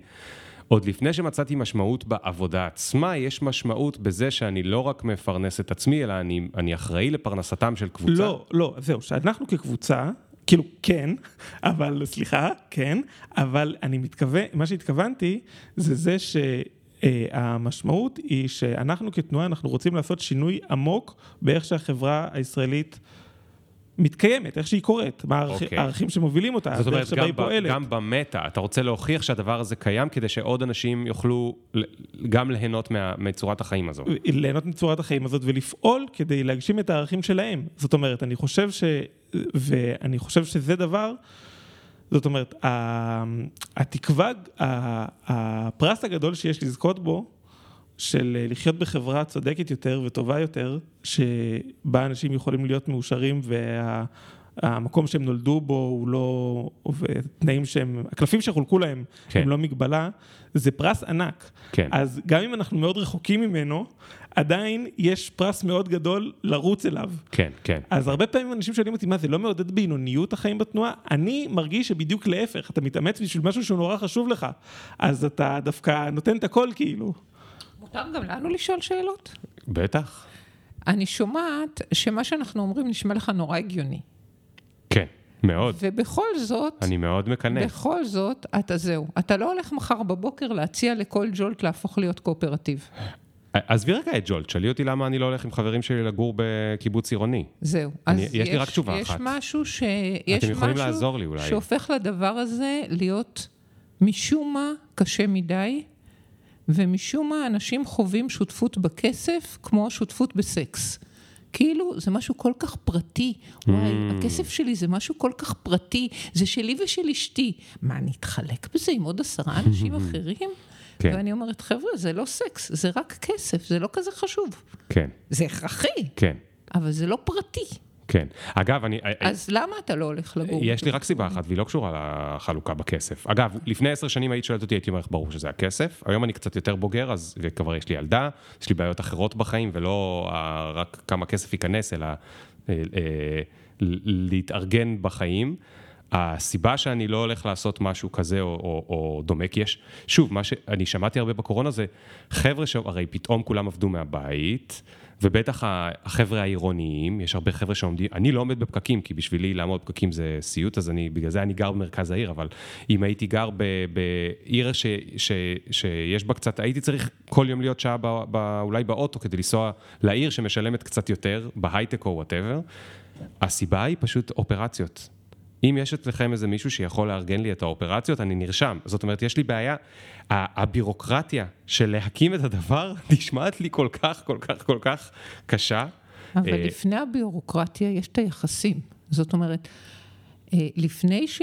עוד לפני שמצאתי משמעות בעבודה עצמה, יש משמעות בזה שאני לא רק מפרנס את עצמי, אלא אני, אני אחראי לפרנסתם של קבוצה. לא, לא, זהו, שאנחנו כקבוצה, כאילו, כן, אבל, סליחה, כן, אבל אני מתכוון, מה שהתכוונתי, זה זה שהמשמעות היא שאנחנו כתנועה, אנחנו רוצים לעשות שינוי עמוק באיך שהחברה הישראלית מתקיימת, איך שהיא קורית, מה הערכ- אוקיי. הערכים שמובילים אותה, זאת אומרת, גם, ב. גם במטה, אתה רוצה להוכיח שהדבר הזה קיים כדי שעוד אנשים יוכלו גם ליהנות מה, מצורת החיים הזו. ליהנות מצורת החיים הזאת ולפעול כדי להגשים את הערכים שלהם. זאת אומרת, אני חושב ש... ואני חושב שזה דבר, זאת אומרת, התקווה, הפרס הגדול שיש לזכות בו, של לחיות בחברה צודקת יותר וטובה יותר, שבה אנשים יכולים להיות מאושרים והמקום שהם נולדו בו הוא לא, ותנאים שהם, הקלפים שחולקו להם כן. הם לא מגבלה, זה פרס ענק. כן. אז גם אם אנחנו מאוד רחוקים ממנו, עדיין יש פרס מאוד גדול לרוץ אליו. כן, כן. אז הרבה פעמים אנשים שואלים אותי, מה, זה לא מעודד בינוניות החיים בתנועה? אני מרגיש שבדיוק להפך, אתה מתאמץ בשביל משהו שהוא נורא חשוב לך, אז אתה דווקא נותן את הכל כאילו. מותר גם לנו לשאול שאלות? בטח. אני שומעת שמה שאנחנו אומרים נשמע לך נורא הגיוני. מאוד. ובכל זאת, אני מאוד מקנא. בכל זאת, אתה זהו. אתה לא הולך מחר בבוקר להציע לכל ג'ולט להפוך להיות קואופרטיב. עזבי רגע את ג'ולט, שאלי אותי למה אני לא הולך עם חברים שלי לגור בקיבוץ עירוני. זהו. אני- אז יש לי רק תשובה יש אחת. משהו ש... יש אתם יכולים משהו לי אולי. שהופך לדבר הזה להיות משום מה קשה מדי, ומשום מה אנשים חווים שותפות בכסף כמו שותפות בסקס. כאילו זה משהו כל כך פרטי, וואי, Mm. הכסף שלי זה משהו כל כך פרטי, זה שלי ושל אשתי. מה, אני אתחלק בזה עם עוד עשרה אנשים אחרים? כן. ואני אומרת, חבר'ה, זה לא סקס, זה רק כסף, זה לא כזה חשוב. כן, זה הכרחי, כן, אבל זה לא פרטי. כן. אגב, אני... אז למה אתה לא הולך לגור? יש לי רק סיבה אחת, והיא לא קשורה לחלוקה בכסף. אגב, לפני עשר שנים היית שואלת אותי, הייתי אומר לך, ברור שזה הכסף. היום אני קצת יותר בוגר, אז וכבר יש לי ילדה, יש לי בעיות אחרות בחיים, ולא אה, רק כמה כסף ייכנס, אלא אה, אה, להתארגן בחיים. הסיבה שאני לא הולך לעשות משהו כזה או, או, או דומה, כי יש, שוב, מה שאני שמעתי הרבה בקורונה זה חבר'ה שהרי פתאום כולם עבדו מהבית, ובטח החבר'ה העירוניים, יש הרבה חבר'ה שעומדים, אני לא עומד בפקקים, כי בשבילי לעמוד בפקקים זה סיוט, אז אני, בגלל זה אני גר במרכז העיר, אבל אם הייתי גר בעיר ש, ש, שיש בה קצת, הייתי צריך כל יום להיות שעה ב, ב, אולי באוטו כדי לנסוע לעיר שמשלמת קצת יותר, בהייטק או whatever. הסיבה היא פשוט אופרציות. אם יש אצלכם איזה מישהו שיכול לארגן לי את האופרציות, אני נרשם. זאת אומרת, יש לי בעיה. הבירוקרטיה של להקים את הדבר נשמעת לי כל כך, כל כך, כל כך קשה. אבל אה, לפני הביורוקרטיה יש את היחסים. זאת אומרת, לפני, ש...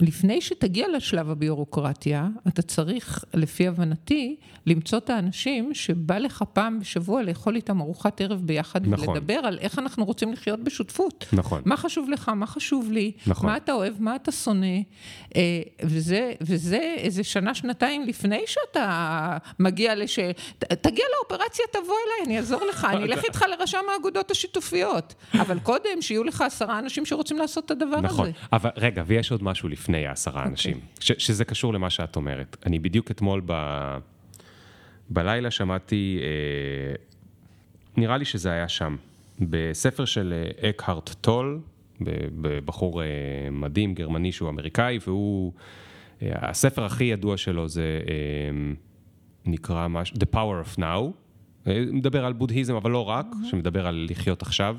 לפני שתגיע לשלב הביורוקרטיה, אתה צריך, לפי הבנתי, למצוא את האנשים שבא לך פעם בשבוע לאכול איתם ארוחת ערב ביחד, נכון. ולדבר על איך אנחנו רוצים לחיות בשותפות. נכון. מה חשוב לך, מה חשוב לי, נכון. מה אתה אוהב, מה אתה שונא, אה, וזה, וזה איזה שנה, שנתיים לפני שאתה מגיע לש... תגיע לאופרציה, תבוא אליי, אני אעזור לך, אני אלך איתך לרשם האגודות השיתופיות. אבל קודם, שיהיו לך עשרה אנשים שרוצים לעשות את הדבר נכון, הזה. אבל רגע, ויש עוד משהו לפני העשרה אנשים, ש, שזה קשור למה שאת אומרת. אני בדיוק אתמול ב... בלילה שמעתי, אה, נראה לי שזה היה שם, בספר של אה, אקהרט טול, בחור אה, מדהים, גרמני שהוא אמריקאי, והוא, אה, הספר הכי ידוע שלו זה אה, נקרא משהו, The Power of Now, אה, מדבר על בודהיזם, אבל לא רק, שמדבר על לחיות עכשיו.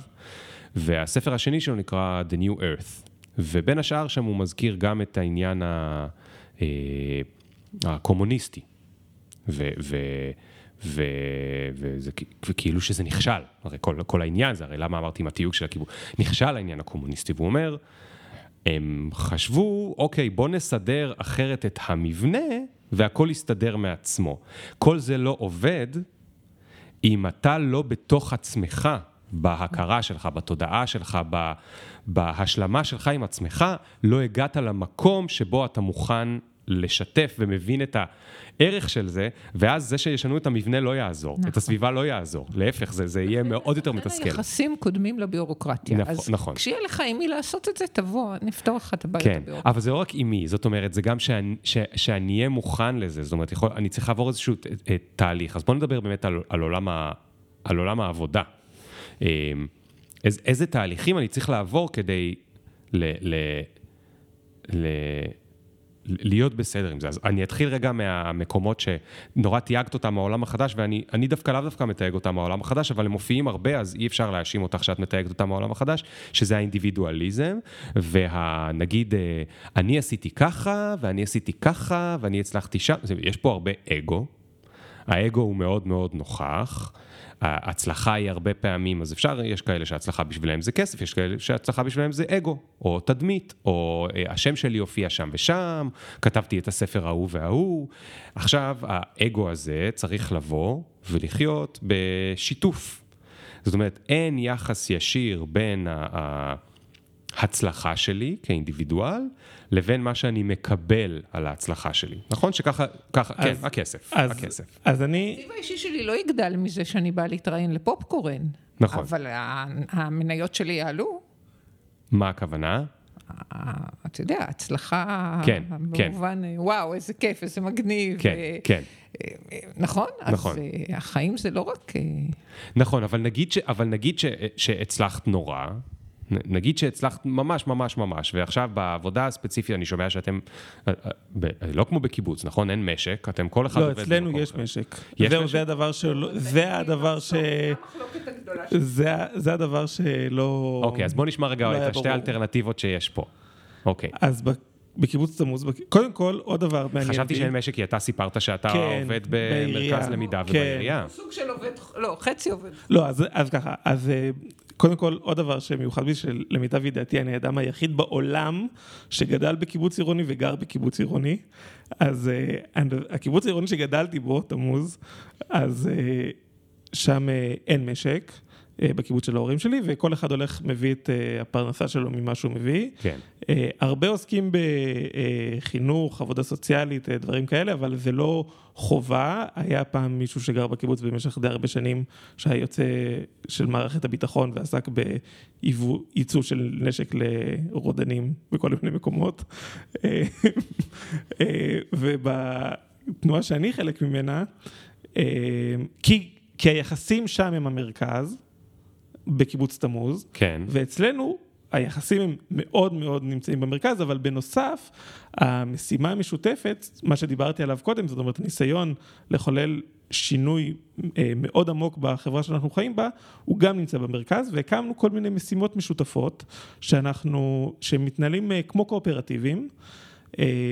והספר השני שלו נקרא The New Earth, ובין השאר שם הוא מזכיר גם את העניין ה, אה, הקומוניסטי. ו, ו, ו... וזה וכאילו שזה נכשל, הרי כל, כל העניין זה, הרי למה אמרתי עם התיוג של הכיבוש, נכשל העניין הקומוניסטי, והוא אומר, הם חשבו, אוקיי, בוא נסדר אחרת את המבנה, והכל יסתדר מעצמו. כל זה לא עובד אם אתה לא בתוך עצמך, בהכרה שלך, בתודעה שלך, בהשלמה שלך עם עצמך, לא הגעת למקום שבו אתה מוכן לשתף ומבין את הערך של זה, ואז זה שישנו את המבנה לא יעזור, נכון. את הסביבה לא יעזור, להפך, זה, זה יהיה מאוד יותר מתסכל. היחסים קודמים לביורוקרטיה. נכון, אז נכון. כשיהיה לך עם מי לעשות את זה, תבוא, נפתור לך את הבעיות כן, אבל זה לא רק עם מי, זאת אומרת, זה גם שאני, ש, שאני אהיה מוכן לזה, זאת אומרת, יכול, אני צריך לעבור איזשהו ת, תהליך. אז בואו נדבר באמת על, על, עולם, ה, על עולם העבודה. אמ, איזה, איזה תהליכים אני צריך לעבור כדי ל... ל, ל להיות בסדר עם זה. אז אני אתחיל רגע מהמקומות שנורא תייגת אותם מהעולם החדש, ואני דווקא לאו דווקא מתייג אותם מהעולם החדש, אבל הם מופיעים הרבה, אז אי אפשר להאשים אותך שאת מתייגת אותם מהעולם החדש, שזה האינדיבידואליזם, ונגיד, אה, אני עשיתי ככה, ואני עשיתי ככה, ואני הצלחתי שם, יש פה הרבה אגו. האגו הוא מאוד מאוד נוכח. ההצלחה היא הרבה פעמים, אז אפשר, יש כאלה שההצלחה בשבילם זה כסף, יש כאלה שההצלחה בשבילם זה אגו, או תדמית, או אה, השם שלי הופיע שם ושם, כתבתי את הספר ההוא וההוא. עכשיו, האגו הזה צריך לבוא ולחיות בשיתוף. זאת אומרת, אין יחס ישיר בין ההצלחה שלי כאינדיבידואל, לבין מה שאני מקבל על ההצלחה שלי. נכון שככה, ככה, כן, אז, כן, הכסף, אז, הכסף. אז אני... התקציב האישי שלי לא יגדל מזה שאני באה להתראיין לפופקורן. נכון. אבל המניות שלי יעלו. מה הכוונה? אתה יודע, הצלחה, כן, כן. במובן, וואו, איזה כיף, איזה מגניב. כן, כן. נכון? נכון. אז אה, החיים זה לא רק... אה, נכון, אבל נגיד, ש, אבל נגיד ש, שהצלחת נורא, נגיד שהצלחת ממש ממש ממש, ועכשיו בעבודה הספציפית אני שומע שאתם, אה, אה, לא כמו בקיבוץ, נכון? אין משק, אתם כל אחד לא, עובד... לא, אצלנו יש משק. יש זהו, משק? זה הדבר שלא, זה הדבר ש... זה, זה הדבר שלא... אוקיי, אז בוא נשמע רגע לא את השתי האלטרנטיבות שיש פה. אוקיי. אז בקיבוץ תמוז, קודם כל, עוד דבר מעניין. חשבתי שאין משק, כי אתה סיפרת שאתה כן, עובד במרכז למידה כן. ובעירייה. סוג של עובד, לא, חצי עובד. לא, אז, אז ככה, אז אה, קודם כל, עוד דבר שמיוחד בי, שלמיטב ידיעתי אני האדם היחיד בעולם שגדל בקיבוץ עירוני וגר בקיבוץ עירוני. אז uh, הקיבוץ העירוני שגדלתי בו, תמוז, אז uh, שם אין משק. אה, בקיבוץ של ההורים שלי, וכל אחד הולך, מביא את אה, הפרנסה שלו ממה שהוא מביא. כן. אה, הרבה עוסקים בחינוך, עבודה סוציאלית, דברים כאלה, אבל זה לא חובה. היה פעם מישהו שגר בקיבוץ במשך די הרבה שנים, שהיה יוצא של מערכת הביטחון ועסק בייצוא של נשק לרודנים בכל מיני מקומות. ובתנועה שאני חלק ממנה, כי, כי היחסים שם הם המרכז, בקיבוץ תמוז. כן. ואצלנו היחסים הם מאוד מאוד נמצאים במרכז, אבל בנוסף, המשימה המשותפת, מה שדיברתי עליו קודם, זאת אומרת, ניסיון לחולל שינוי אה, מאוד עמוק בחברה שאנחנו חיים בה, הוא גם נמצא במרכז, והקמנו כל מיני משימות משותפות, שאנחנו, שמתנהלים אה, כמו קואופרטיבים.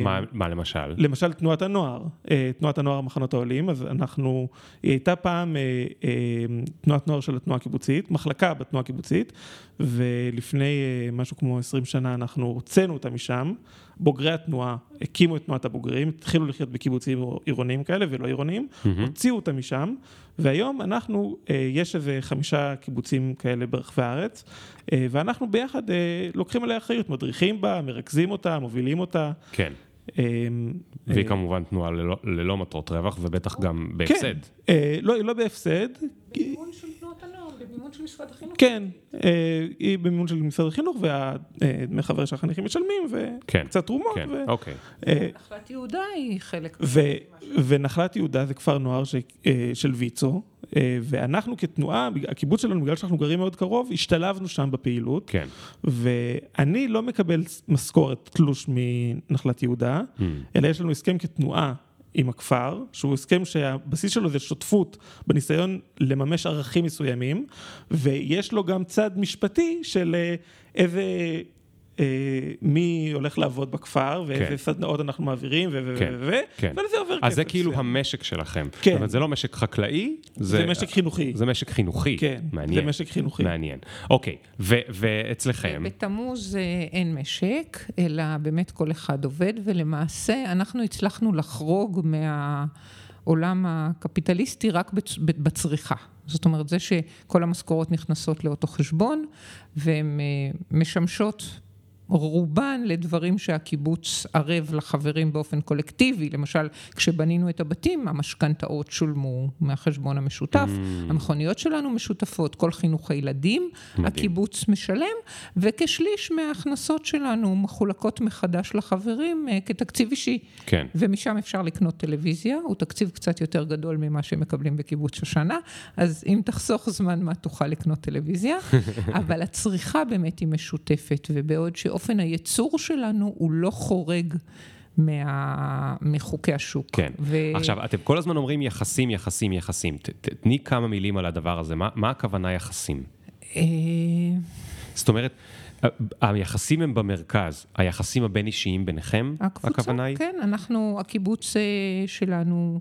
מה, מה למשל? למשל תנועת הנוער, אה, תנועת הנוער המחנות העולים, אז אנחנו, היא הייתה פעם אה, אה, תנועת נוער של התנועה הקיבוצית, מחלקה בתנועה הקיבוצית, ולפני משהו כמו 20 שנה אנחנו הוצאנו אותה משם, בוגרי התנועה הקימו את תנועת הבוגרים, התחילו לחיות בקיבוצים עירוניים כאלה ולא עירוניים, mm-hmm. הוציאו אותה משם, והיום אנחנו, יש איזה חמישה קיבוצים כאלה ברחבי הארץ, ואנחנו ביחד לוקחים עליה אחריות, מדריכים בה, מרכזים אותה, מובילים אותה. כן. והיא כמובן תנועה ללא, ללא מטרות רווח ובטח גם בהפסד. כן, לא, היא לא בהפסד. במימון של תנועות הנוער, במימון של משרד החינוך. כן, היא במימון של משרד החינוך, והדמי חבר שהחניכים משלמים, וקצת תרומות. כן, אוקיי. נחלת יהודה היא חלק. ונחלת יהודה זה כפר נוער של ויצו. אה, ואנחנו כתנועה, הקיבוץ שלנו, בגלל שאנחנו גרים מאוד קרוב, השתלבנו שם בפעילות. כן. ואני לא מקבל משכורת, תלוש מנחלת יהודה, mm. אלא יש לנו הסכם כתנועה עם הכפר, שהוא הסכם שהבסיס שלו זה שותפות בניסיון לממש ערכים מסוימים, ויש לו גם צד משפטי של אה, איזה... אה, מי הולך לעבוד בכפר, ואיזה כן. סדנאות אנחנו מעבירים, ו... כן, ו... כן. ולזה עובר כסף. אז זה כאילו. המשק שלכם. כן. זאת אומרת, זה לא משק חקלאי, זה משק חינוכי. זה משק חינוכי. כן, מעניין. זה משק חינוכי. מעניין. אוקיי, ו- ואצלכם, בתמוז אה, אין משק, אלא באמת כל אחד עובד, ולמעשה אנחנו הצלחנו לחרוג מהעולם הקפיטליסטי רק בצ- בצריכה. זאת אומרת, זה שכל המשכורות נכנסות לאותו חשבון, והן אה, משמשות רובן לדברים שהקיבוץ ערב לחברים באופן קולקטיבי, למשל כשבנינו את הבתים המשכנתאות שולמו מהחשבון המשותף, Mm. המכוניות שלנו משותפות, כל חינוך הילדים, מדהים. הקיבוץ משלם, וכשליש מההכנסות שלנו מחולקות מחדש לחברים אה, כתקציב אישי. כן. ומשם אפשר לקנות טלוויזיה, הוא תקציב קצת יותר גדול ממה שמקבלים בקיבוץ שושנה, אז אם תחסוך זמן מה תוכל לקנות טלוויזיה, אבל הצריכה באמת היא משותפת, ובעוד שאופן הייצור שלנו הוא לא חורג מה... מחוקי השוק. כן. ו... עכשיו, אתם כל הזמן אומרים יחסים, יחסים, יחסים. ת- ת- תני כמה מילים על הדבר הזה. מה, מה הכוונה יחסים? אה, זאת אומרת, היחסים הם במרכז, היחסים הבין-אישיים ביניכם, הקבוצה, הכוונה היא? כן, אנחנו, הקיבוץ אה, שלנו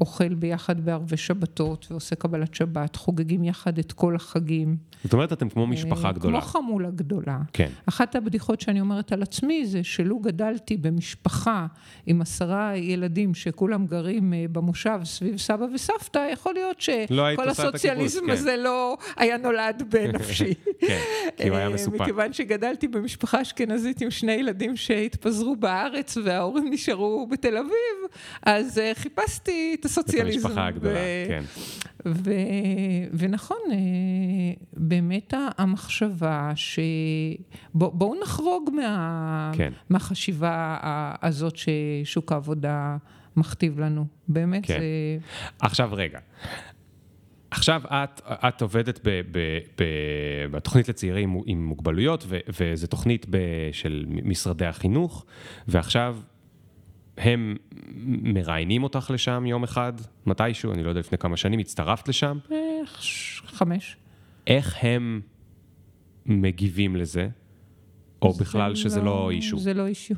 אוכל ביחד בערבי שבתות ועושה קבלת שבת, חוגגים יחד את כל החגים. זאת אומרת, אתם כמו משפחה אה, גדולה. כמו חמולה גדולה. כן. אחת הבדיחות שאני אומרת על עצמי זה שלו גדלתי במשפחה עם עשרה ילדים שכולם גרים אה, במושב סביב סבא וסבתא, יכול להיות לא שכל את הסוציאליזם כן. הזה לא היה נולד בנפשי. כן, כי הוא היה אה, מסופק. מכיוון שגדלתי במשפחה אשכנזית עם שני ילדים שהתפזרו בארץ וההורים נשארו בתל אביב, אז חיפשתי את את הסוציאליזם. המשפחה הגדולה, ו- כן. ו... ונכון, אה, באמת המחשבה שבואו נחרוג מה... כן. מהחשיבה הזאת ששוק העבודה מכתיב לנו. באמת, כן. זה... עכשיו רגע. עכשיו את, את עובדת ב, ב, ב, בתוכנית לצעירים עם מוגבלויות, ו, וזו תוכנית ב, של משרדי החינוך, ועכשיו הם מראיינים אותך לשם יום אחד, מתישהו, אני לא יודע, לפני כמה שנים, הצטרפת לשם. חמש. איך הם מגיבים לזה? או בכלל שזה לא אישו? זה לא אישו.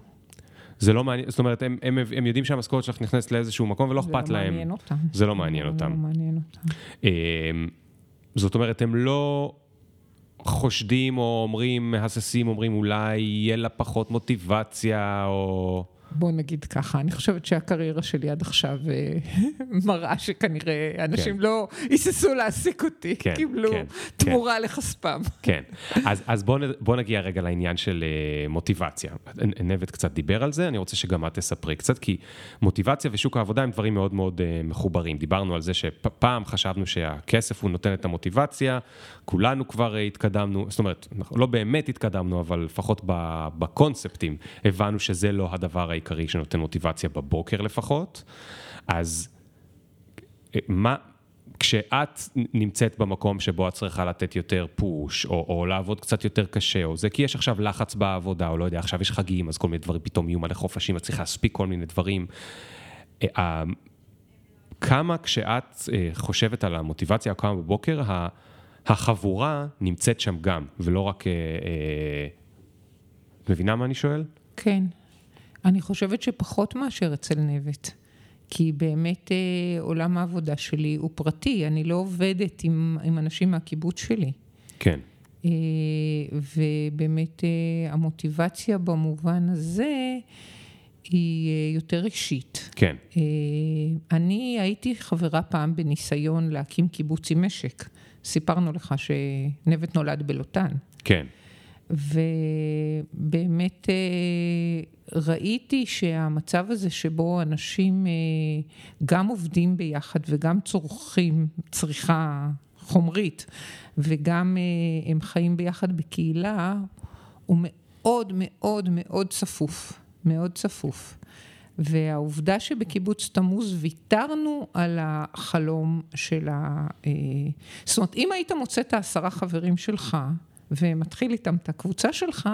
זה לא מעניין, זאת אומרת, הם, הם, הם יודעים שהמשכורת שלך נכנסת לאיזשהו מקום ולא אכפת זה לא להם. אותם. זה לא מעניין זה אותם. לא מעניין אותם. אמ, זאת אומרת, הם לא חושדים או אומרים, מהססים, אומרים אולי יהיה לה פחות מוטיבציה, או... בוא נגיד ככה, אני חושבת שהקריירה שלי עד עכשיו אה, מראה שכנראה אנשים לא היססו להעסיק אותי, כן, קיבלו כן, תמורה לכספם. כן. אז, אז בואו בוא נגיע רגע לעניין של uh, מוטיבציה. נבט קצת דיבר על זה, אני רוצה שגם את תספרי קצת, כי מוטיבציה ושוק העבודה הם דברים מאוד מאוד uh, מחוברים. דיברנו על זה שפעם חשבנו שהכסף הוא נותן את המוטיבציה, כולנו כבר התקדמנו, זאת אומרת, אנחנו לא באמת התקדמנו, אבל לפחות בקונספטים הבנו שזה לא הדבר העיקרי שנותן מוטיבציה בבוקר לפחות. אז מה, כשאת נמצאת במקום שבו את צריכה לתת יותר פוש, או, או לעבוד קצת יותר קשה, או זה כי יש עכשיו לחץ בעבודה, או לא יודע, עכשיו יש חגים, אז כל מיני דברים פתאום יהיו מלא חופשים, את צריכה להספיק כל מיני דברים. אה, אה, כמה כשאת אה, חושבת על המוטיבציה הקמה בבוקר, החבורה נמצאת שם גם, ולא רק... אה, אה, את מבינה מה אני שואל? כן. אני חושבת שפחות מאשר אצל נבט. כי באמת אה, עולם העבודה שלי הוא פרטי, אני לא עובדת עם, עם אנשים מהקיבוץ שלי. כן. אה, ובאמת אה, המוטיבציה במובן הזה היא אה, יותר אישית. כן. אה, אני הייתי חברה פעם בניסיון להקים קיבוץ עם משק. סיפרנו לך שנבט נולד בלוטן. כן. ובאמת אה, ראיתי שהמצב הזה שבו אנשים אה, גם עובדים ביחד וגם צורכים צריכה חומרית וגם אה, הם חיים ביחד בקהילה, הוא מאוד מאוד מאוד צפוף, מאוד צפוף. והעובדה שבקיבוץ תמוז ויתרנו על החלום של ה... זאת אומרת, אם היית מוצא את העשרה חברים שלך ומתחיל איתם את הקבוצה שלך,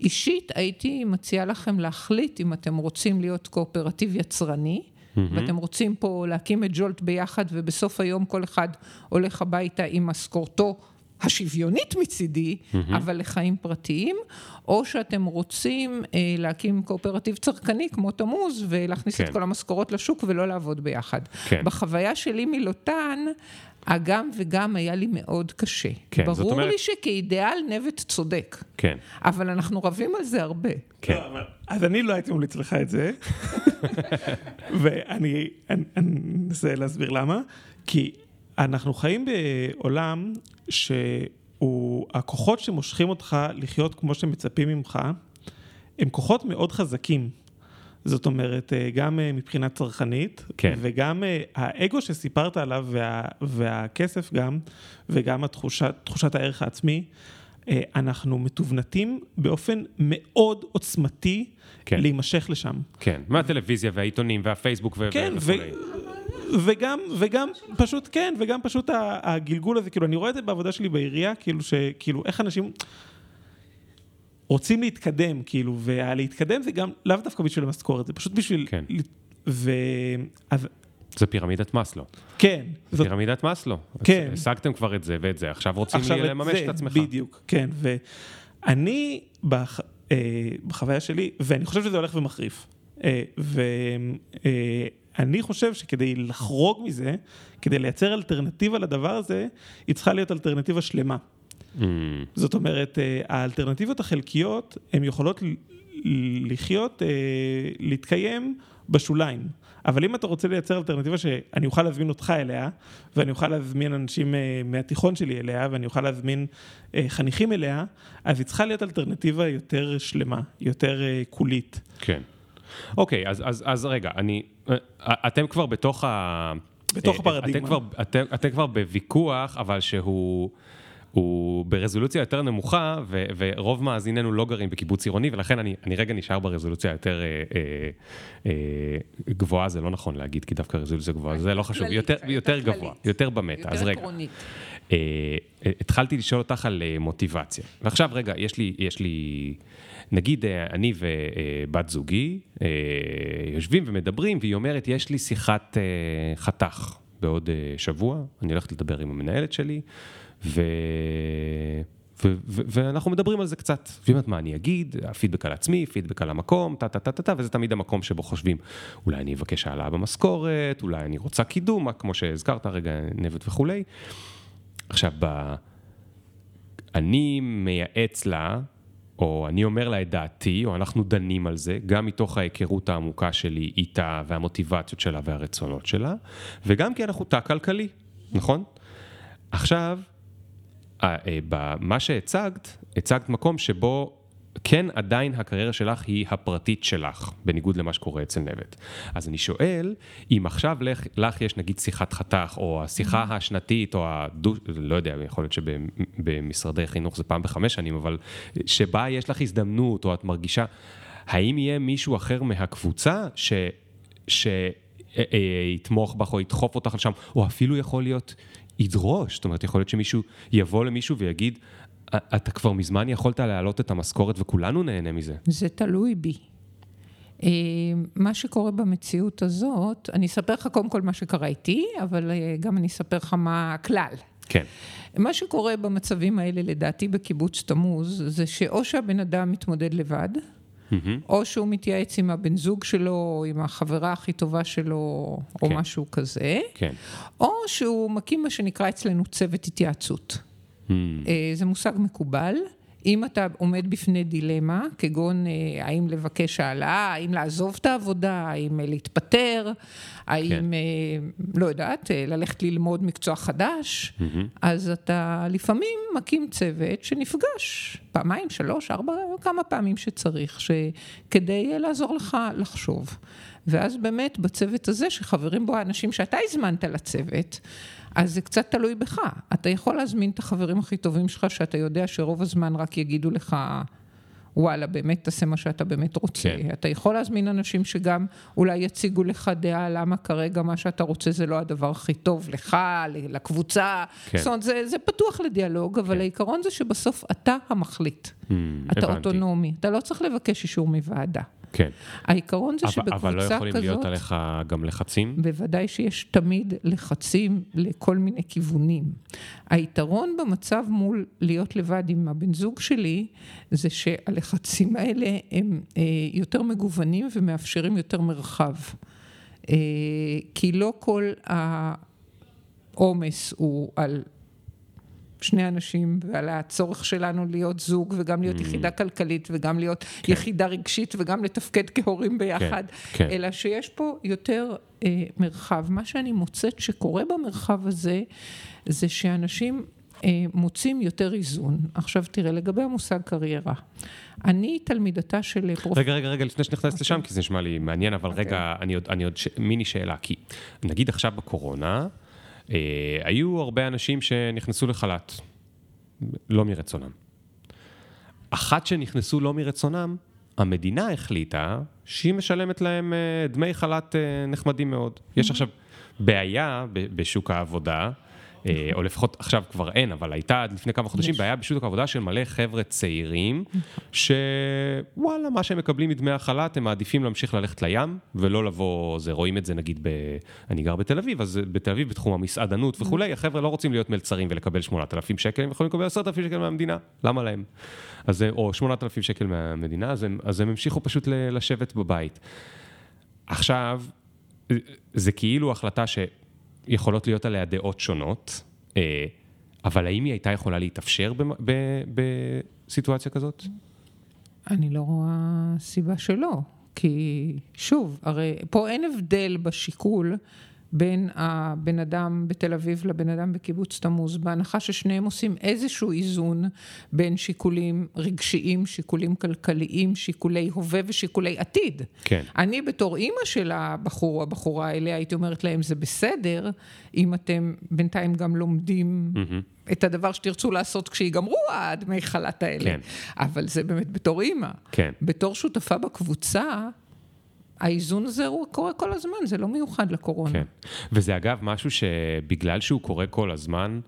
אישית הייתי מציעה לכם להחליט אם אתם רוצים להיות קואופרטיב יצרני, mm-hmm. ואתם רוצים פה להקים את ג'ולט ביחד ובסוף היום כל אחד הולך הביתה עם משכורתו השוויונית מצידי, mm-hmm. אבל לחיים פרטיים, או שאתם רוצים אה, להקים קואופרטיב צרכני כמו תמוז ולהכניס כן. את כל המשכורות לשוק ולא לעבוד ביחד. כן. בחוויה שלי מלוטן, הגם וגם היה לי מאוד קשה. כן, ברור זאת אומרת... לי שכאידיאל נבט צודק. כן. אבל אנחנו רבים על זה הרבה. כן. לא, אז אני לא הייתי ממליץ לך את זה, ואני אנסה להסביר למה. כי אנחנו חיים בעולם שהוא, הכוחות שמושכים אותך לחיות כמו שמצפים ממך, הם כוחות מאוד חזקים. זאת אומרת, אה, גם אה, מבחינה צרכנית, כן. וגם אה, האגו שסיפרת עליו, וה, והכסף גם, וגם התחושת, תחושת הערך העצמי, אנחנו מתוונתים באופן מאוד עוצמתי כן. להימשך לשם. כן, מהטלוויזיה והעיתונים והפייסבוק כן, וכולי. וגם, וגם פשוט, כן, וגם פשוט הגלגול הזה, כאילו, אני רואה את זה בעבודה שלי בעירייה, כאילו, שכאילו, איך אנשים רוצים להתקדם, כאילו, והלהתקדם זה גם לאו דווקא בשביל המשכורת, זה פשוט בשביל... כן. ו... אז... זה פירמידת מאסלו. כן. זאת... פירמידת מאסלו. כן. השגתם כבר את זה ואת זה, עכשיו רוצים עכשיו לממש את, זה, את עצמך. בדיוק, כן. ואני, בח... אה, בחוויה שלי, ואני חושב שזה הולך ומחריף. אה, ו... אה, אני חושב שכדי לחרוג מזה, כדי לייצר אלטרנטיבה לדבר הזה, היא צריכה להיות אלטרנטיבה שלמה. Mm. זאת אומרת, אה, האלטרנטיבות החלקיות, הן יכולות לחיות, אה, להתקיים בשוליים. אבל אם אתה רוצה לייצר אלטרנטיבה שאני אוכל להזמין אותך אליה, ואני אוכל להזמין אנשים אה, מהתיכון שלי אליה, ואני אוכל להזמין חניכים אליה, אז היא צריכה להיות אלטרנטיבה יותר שלמה, יותר קולית. כן. אוקיי, אז, אז, אז רגע, אני, אתם כבר בתוך ה... בתוך אה, הפרדיגמה. אתם כבר, אתם, אתם כבר בוויכוח, אבל שהוא... הוא ברזולוציה יותר נמוכה, ו, ורוב מאזיננו לא גרים בקיבוץ עירוני, ולכן אני, אני רגע נשאר ברזולוציה יותר אה, אה, אה, גבוהה, זה לא נכון להגיד, כי דווקא רזולוציה גבוהה, זה לא חשוב, יותר, יותר, יותר גבוה, יותר במטה, יותר אז רגע. עקרונית. אה, התחלתי לשאול אותך על אה, מוטיבציה, ועכשיו רגע, יש לי, יש לי נגיד אה, אני ובת זוגי אה, יושבים ומדברים, והיא אומרת, יש לי שיחת אה, חתך בעוד שבוע, אני הולכת לדבר עם המנהלת שלי, ו... ו- ו- ואנחנו מדברים על זה קצת. והיא אומרת, מה אני אגיד? פידבק על עצמי, פידבק על המקום, טה טה וזה תמיד המקום שבו חושבים, אולי אני אבקש העלאה במשכורת, אולי אני רוצה קידום, כמו שהזכרת רגע, נבט וכולי. עכשיו, ב... אני מייעץ לה או אני אומר לה את דעתי, או אנחנו דנים על זה, גם מתוך ההיכרות העמוקה שלי איתה והמוטיבציות שלה והרצונות שלה, וגם כי אנחנו תא כלכלי, נכון? עכשיו, אה, במה שהצגת, הצגת מקום שבו כן עדיין הקריירה שלך היא הפרטית שלך, בניגוד למה שקורה אצל נבט. אז אני שואל, אם עכשיו לך, לך יש נגיד שיחת חתך, או השיחה mm-hmm. השנתית, או הדו... לא יודע, יכול להיות שבמשרדי חינוך זה פעם בחמש שנים, אבל שבה יש לך הזדמנות, או את מרגישה, האם יהיה מישהו אחר מהקבוצה ש... ש... אה, יתמוך בך או ידחוף אותך לשם, או אפילו יכול להיות ידרוש, זאת אומרת, יכול להיות שמישהו יבוא למישהו ויגיד, אתה כבר מזמן יכולת להעלות את המשכורת וכולנו נהנה מזה. זה תלוי בי. אה, מה שקורה במציאות הזאת, אני אספר לך קודם כל מה שקרה איתי, אבל אה, גם אני אספר לך מה הכלל. כן. מה שקורה במצבים האלה, לדעתי, בקיבוץ תמוז, זה שאו שהבן אדם מתמודד לבד, mm-hmm. או שהוא מתייעץ עם הבן זוג שלו, עם החברה הכי טובה שלו, כן. או משהו כזה, כן. או שהוא מקים מה שנקרא אצלנו צוות התייעצות. Hmm. זה מושג מקובל. אם אתה עומד בפני דילמה, כגון אה, האם לבקש העלאה, האם לעזוב את העבודה, האם אה, להתפטר, האם, כן. לא יודעת, ללכת ללמוד מקצוע חדש, mm-hmm. אז אתה לפעמים מקים צוות שנפגש פעמיים, שלוש, ארבע, כמה פעמים שצריך, כדי לעזור לך לחשוב. ואז באמת בצוות הזה, שחברים בו האנשים שאתה הזמנת לצוות, אז זה קצת תלוי בך. אתה יכול להזמין את החברים הכי טובים שלך, שאתה יודע שרוב הזמן רק יגידו לך, וואלה, באמת תעשה מה שאתה באמת רוצה. כן. אתה יכול להזמין אנשים שגם אולי יציגו לך דעה למה כרגע מה שאתה רוצה זה לא הדבר הכי טוב לך, לקבוצה. כן. זאת אומרת, זה, זה פתוח לדיאלוג, אבל כן. העיקרון זה שבסוף אתה המחליט. Mm, אתה הבנתי. אוטונומי, אתה לא צריך לבקש אישור מוועדה. כן. העיקרון זה אבל, שבקבוצה אבל לא כזאת... יכולים להיות עליך גם לחצים? בוודאי שיש תמיד לחצים לכל מיני כיוונים. היתרון במצב מול להיות לבד עם הבן זוג שלי, זה שהלחצים האלה הם אה, יותר מגוונים ומאפשרים יותר מרחב. אה, כי לא כל העומס הוא על שני אנשים ועל הצורך שלנו להיות זוג וגם להיות יחידה כלכלית וגם להיות כן. יחידה רגשית וגם לתפקד כהורים ביחד, כן. אלא שיש פה יותר אה, מרחב. מה שאני מוצאת שקורה במרחב הזה, זה שאנשים אה, מוצאים יותר איזון. עכשיו תראה, לגבי המושג קריירה, אני תלמידתה של פרופ... רגע, רגע, רגע, לפני שנכנסת לשם, כי זה נשמע לי מעניין, אבל רגע, אני עוד, אני עוד ש... מיני שאלה, כי נגיד עכשיו בקורונה, היו הרבה אנשים שנכנסו לחל"ת, לא מרצונם. אחת שנכנסו לא מרצונם, המדינה החליטה שהיא משלמת להם אה, דמי חל"ת אה, נחמדים מאוד. יש עכשיו בעיה בשוק העבודה, אה, או לפחות עכשיו כבר אין, אבל הייתה עד לפני כמה חודשים בעיה בשוק העבודה של מלא חבר'ה צעירים, שוואלה, מה שהם מקבלים מדמי החל"ת, הם מעדיפים להמשיך ללכת לים, ולא לבוא, זה, רואים את זה נגיד, ב... אני גר בתל אביב, אז בתל אביב בתחום המסעדנות וכולי, החבר'ה לא רוצים להיות מלצרים ולקבל 8,000 שקל, הם יכולים לקבל 10,000 שקל מהמדינה, למה להם? אז, או 8,000 שקל מהמדינה, אז הם, אז הם המשיכו פשוט ל- לשבת בבית. עכשיו, זה כאילו החלטה שיכולות להיות עליה דעות שונות, אה, אבל האם היא הייתה יכולה להתאפשר בסיטואציה כזאת? אני לא רואה סיבה שלא, כי שוב, הרי פה אין הבדל בשיקול בין הבן אדם בתל אביב לבן אדם בקיבוץ תמוז, בהנחה ששניהם עושים איזשהו איזון בין שיקולים רגשיים, שיקולים כלכליים, שיקולי הווה ושיקולי עתיד. כן. אני בתור אימא של הבחור או הבחורה האלה, הייתי אומרת להם, זה בסדר, אם אתם בינתיים גם לומדים את הדבר שתרצו לעשות כשיגמרו הדמי חל"ת האלה. כן. אבל זה באמת בתור אימא. כן. בתור שותפה בקבוצה, האיזון הזה הוא קורה כל הזמן, זה לא מיוחד לקורונה. כן. וזה אגב משהו שבגלל שהוא קורה כל הזמן,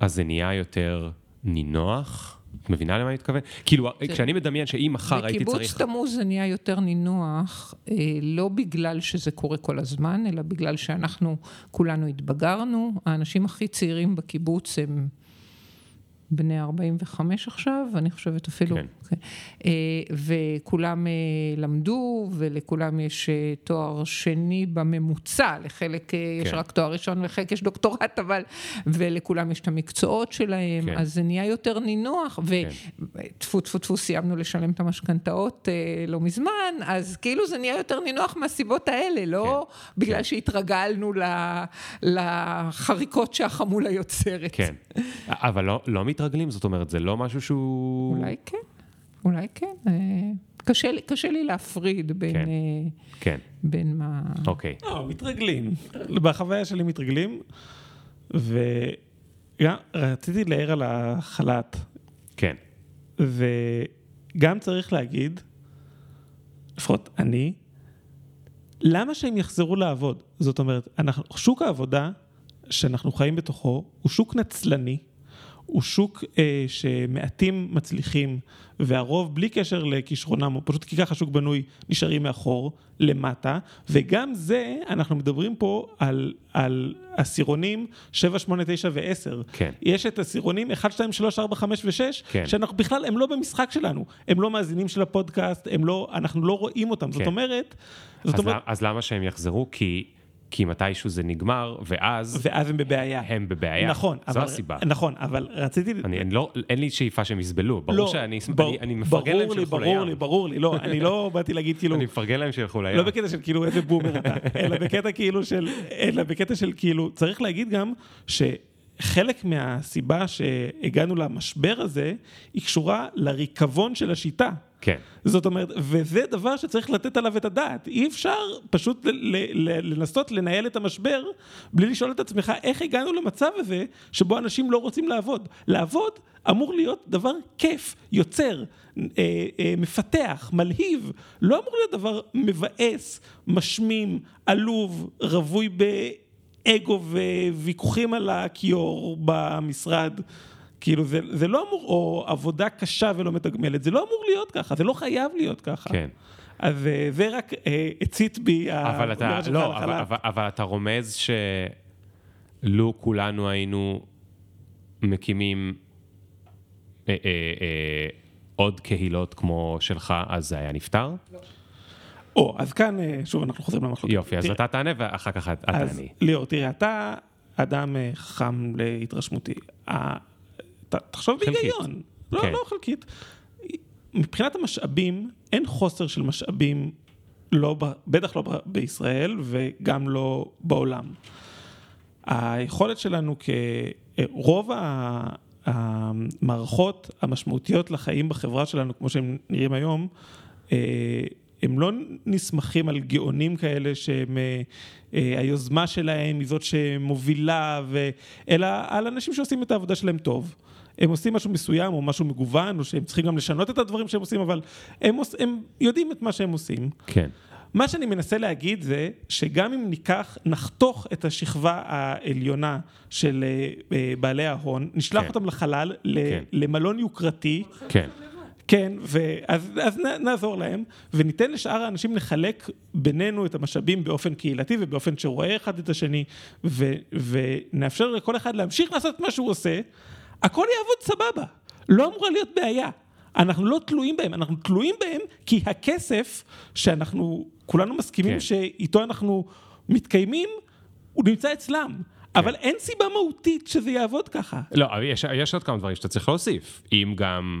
אז זה נהיה יותר נינוח. את מבינה למה אני מתכוון? כאילו, כשאני מדמיין שאם מחר הייתי צריך... בקיבוץ תמוז זה נהיה יותר נינוח, אה, לא בגלל שזה קורה כל הזמן, אלא בגלל שאנחנו כולנו התבגרנו. האנשים הכי צעירים בקיבוץ הם בני 45 עכשיו, אני חושבת אפילו. כן. כן. וכולם אה, למדו, ולכולם יש אה, תואר שני בממוצע, לחלק אה, יש כן. רק תואר ראשון ולחלק יש דוקטורט, אבל... ולכולם יש את המקצועות שלהם, כן. אז זה נהיה יותר נינוח, וטפו טפו טפו סיימנו לשלם את המשכנתאות לא מזמן, אז כאילו זה נהיה יותר נינוח מהסיבות האלה, לא כן. בגלל כן. שהתרגלנו לחריקות שהחמולה יוצרת. כן. אבל לא, לא מתרגלים, זאת אומרת, זה לא משהו שהוא... אולי כן, אולי כן. אה, קשה לי, קשה לי להפריד בין, כן. אה, כן, בין מה... אוקיי. לא, מתרגלים. בחוויה שלי מתרגלים, וגם רציתי להעיר על החל"ת, כן. וגם צריך להגיד, לפחות אני, למה שהם יחזרו לעבוד? זאת אומרת, אנחנו, שוק העבודה שאנחנו חיים בתוכו הוא שוק נצלני, הוא שוק אה, שמעטים מצליחים, והרוב בלי קשר לכישרונם, פשוט כי ככה שוק בנוי, נשארים מאחור, למטה, וגם זה, אנחנו מדברים פה על, על עשירונים 7, 8, 9 ו-10. כן. יש את עשירונים 1, 2, 3, 4, 5 ו-6, כן. שאנחנו בכלל, הם לא במשחק שלנו, הם לא מאזינים של הפודקאסט, הם לא, אנחנו לא רואים אותם. זאת כן. אומרת, זאת אז, אומרת, למ- אז למה שהם יחזרו? כי, כי מתישהו זה נגמר, ואז ואז הם בבעיה. הם בבעיה. נכון, זו אבל, הסיבה. נכון, אבל רציתי... אני, אני לא, אין לי שאיפה שהם יסבלו, ברור לא, שאני בר- אני, אני מפרגן להם ברור לי, שילכו ברור לים. לי, ברור לי, לא, אני לא באתי להגיד כאילו, אני מפרגן להם שילכו לים. לא בקטע של כאילו איזה בומר אתה, אלא בקטע כאילו של, אלא בקטע של כאילו, צריך להגיד גם שחלק מהסיבה שהגענו למשבר הזה, היא קשורה לריקבון של השיטה. כן, זאת אומרת, וזה דבר שצריך לתת עליו את הדעת. אי אפשר פשוט לנסות לנהל את המשבר בלי לשאול את עצמך איך הגענו למצב הזה שבו אנשים לא רוצים לעבוד. לעבוד אמור להיות דבר כיף, יוצר, אה, אה, מפתח, מלהיב. לא אמור להיות דבר מבאס, משמים, עלוב, רווי באגו וויכוחים על הכיור במשרד. כאילו זה, זה לא אמור, או עבודה קשה ולא מתגמלת, זה לא אמור להיות ככה, זה לא חייב להיות ככה. כן. אז אה, זה רק אה, הצית בי אבל אתה, לא, אבל, החל"ת. אבל, אבל אתה רומז שלו כולנו היינו מקימים אה, אה, אה, עוד קהילות כמו שלך, אז זה היה נפתר? או, אז כאן, אה, שוב, אנחנו חוזרים למחלוקת. יופי, אז תראה, אתה תענה ואחר כך את אז תעני. ליאור, תראה, אתה אדם חכם להתרשמותי. תחשוב. בהיגיון. לא, כן. לא חלקית. מבחינת המשאבים, אין חוסר של משאבים, לא, ב- בטח לא ב- בישראל וגם לא בעולם. היכולת שלנו כ... רוב ה- המערכות המשמעותיות לחיים בחברה שלנו, כמו שהם נראים היום, אה, הם לא נסמכים על גאונים כאלה שהם, אה, היוזמה שלהם היא זאת שמובילה, ו... אלא על אנשים שעושים את העבודה שלהם טוב. הם עושים משהו מסוים או משהו מגוון, או שהם צריכים גם לשנות את הדברים שהם עושים, אבל הם, עוש... הם יודעים את מה שהם עושים. כן. מה שאני מנסה להגיד זה שגם אם ניקח, נחתוך את השכבה העליונה של אה, אה, בעלי ההון, נשלח כן. אותם לחלל, ל- כן. למלון יוקרתי, כן. כן, ואז, אז נעזור להם, וניתן לשאר האנשים לחלק בינינו את המשאבים באופן קהילתי ובאופן שרואה אחד את השני, ו, ונאפשר לכל אחד להמשיך לעשות את מה שהוא עושה, הכל יעבוד סבבה, לא אמורה להיות בעיה. אנחנו לא תלויים בהם, אנחנו תלויים בהם כי הכסף שאנחנו כולנו מסכימים כן. שאיתו אנחנו מתקיימים, הוא נמצא אצלם. אבל אין סיבה מהותית שזה יעבוד ככה. לא, יש, יש עוד כמה דברים שאתה צריך להוסיף. אם גם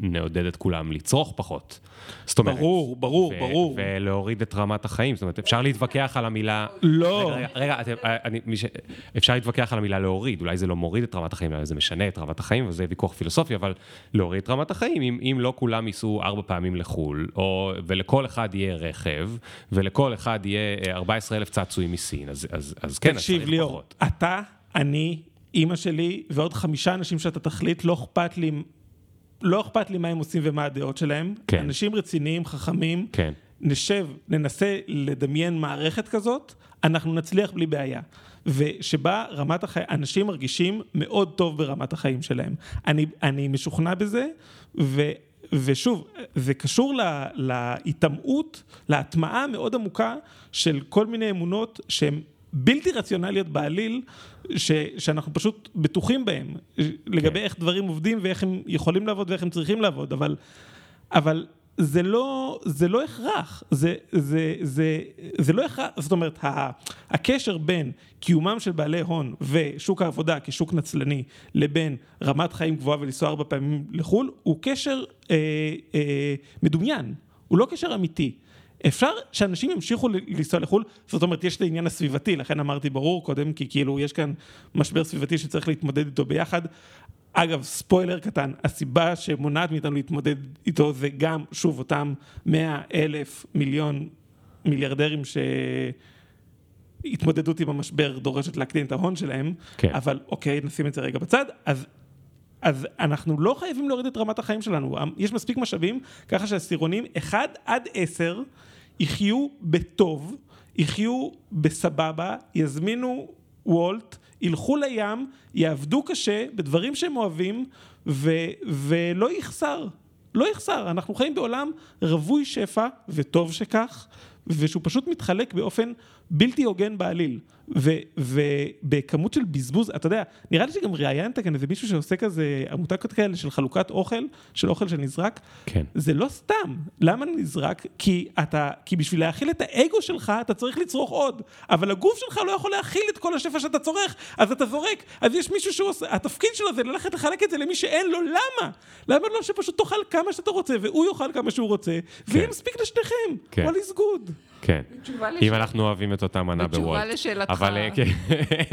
נעודד את כולם לצרוך פחות. זאת אומרת... ברור, ברור, ו- ברור. ולהוריד את רמת החיים. זאת אומרת, אפשר להתווכח על המילה... לא. רגע, רגע, רגע אתם, אני, מי ש... אפשר להתווכח על המילה להוריד, אולי זה לא מוריד את רמת החיים, אולי זה משנה את רמת החיים, וזה ויכוח פילוסופי, אבל להוריד את רמת החיים, אם, אם לא כולם ייסעו ארבע פעמים לחו"ל, או, ולכל אחד יהיה רכב, ולכל אחד יהיה אה, 14 אלף צעצועים מסין, אז, אז, אז כן, אז תקשיב צריך ליאור, פחות. אתה, אני, אימא שלי ועוד חמישה אנשים שאתה תחליט, לא אכפת לי, לא אכפת לי מה הם עושים ומה הדעות שלהם. כן. אנשים רציניים, חכמים, כן. נשב, ננסה לדמיין מערכת כזאת, אנחנו נצליח בלי בעיה. ושבה רמת החיים, אנשים מרגישים מאוד טוב ברמת החיים שלהם. אני, אני משוכנע בזה, ו, ושוב, זה קשור לה- להיטמעות, להטמעה המאוד עמוקה של כל מיני אמונות שהן בלתי רציונליות בעליל, ש, שאנחנו פשוט בטוחים בהן, לגבי איך דברים עובדים ואיך הם יכולים לעבוד ואיך הם צריכים לעבוד, אבל, אבל זה לא, זה לא הכרח, זה, זה, זה, זה לא הכרח, זאת אומרת, הקשר בין קיומם של בעלי הון ושוק העבודה כשוק נצלני לבין רמת חיים גבוהה ולנסוע ארבע פעמים לחו"ל, הוא קשר אה, אה, מדומיין, הוא לא קשר אמיתי. אפשר שאנשים ימשיכו לנסוע לחו"ל, זאת אומרת, יש את העניין הסביבתי, לכן אמרתי ברור קודם, כי כאילו יש כאן משבר סביבתי שצריך להתמודד איתו ביחד. אגב, ספוילר קטן, הסיבה שמונעת מאיתנו להתמודד איתו זה גם, שוב, אותם מאה אלף מיליון מיליארדרים שהתמודדות עם המשבר דורשת להקטין את ההון שלהם, כן. אבל אוקיי, נשים את זה רגע בצד, אז אז אנחנו לא חייבים להוריד את רמת החיים שלנו, יש מספיק משאבים ככה שהעשירונים 1 עד 10 יחיו בטוב, יחיו בסבבה, יזמינו וולט, ילכו לים, יעבדו קשה בדברים שהם אוהבים ו- ולא יחסר, לא יחסר, אנחנו חיים בעולם רווי שפע וטוב שכך, ושהוא פשוט מתחלק באופן בלתי הוגן בעליל. ו- ובכמות של בזבוז, אתה יודע, נראה לי שגם ראיינת כאן איזה מישהו שעושה כזה עמותות כאלה של חלוקת אוכל, של אוכל שנזרק. כן. זה לא סתם. למה נזרק? כי אתה, כי בשביל להאכיל את האגו שלך, אתה צריך לצרוך עוד. אבל הגוף שלך לא יכול להכיל את כל השפע שאתה צורך, אז אתה זורק. אז יש מישהו שעושה, התפקיד שלו זה ללכת לחלק את זה למי שאין לו. למה? למה לא שפשוט תאכל כמה שאתה רוצה, והוא יאכל כמה שהוא רוצה, ויהיה מספיק לשניכם. כן. all is good. כן. בתשובה אם אנחנו אוהבים את אותה מנה בתשובה בוולט. לשאלתך, אבל אה, כן.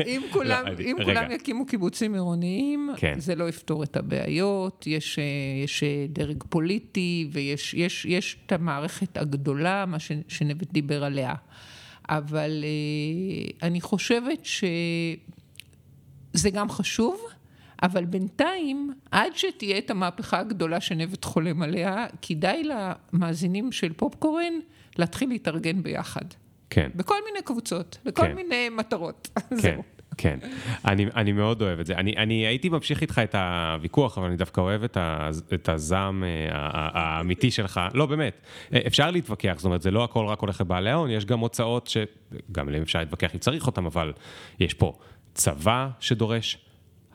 אם כולם, לא, אם. כולם יקימו קיבוצים עירוניים, כן. זה לא יפתור את הבעיות, יש, אה, יש אה, דרג פוליטי ויש יש, יש את המערכת הגדולה, מה שנבט דיבר עליה. אבל אני חושבת שזה גם חשוב, אבל בינתיים, עד שתהיה את המהפכה הגדולה שנבט חולם עליה, כדאי למאזינים של פופקורן להתחיל להתארגן ביחד. כן. בכל מיני קבוצות, לכל כן. מיני מטרות. כן. כן, אני, אני מאוד אוהב את זה. אני, אני הייתי ממשיך איתך את הוויכוח, אבל אני דווקא אוהב את, ה, את הזעם אה, האמיתי שלך. לא, באמת, אפשר להתווכח, זאת אומרת, זה לא הכל רק הולך לבעלי ההון, יש גם הוצאות שגם עליהן אפשר להתווכח אם צריך אותן, אבל יש פה צבא שדורש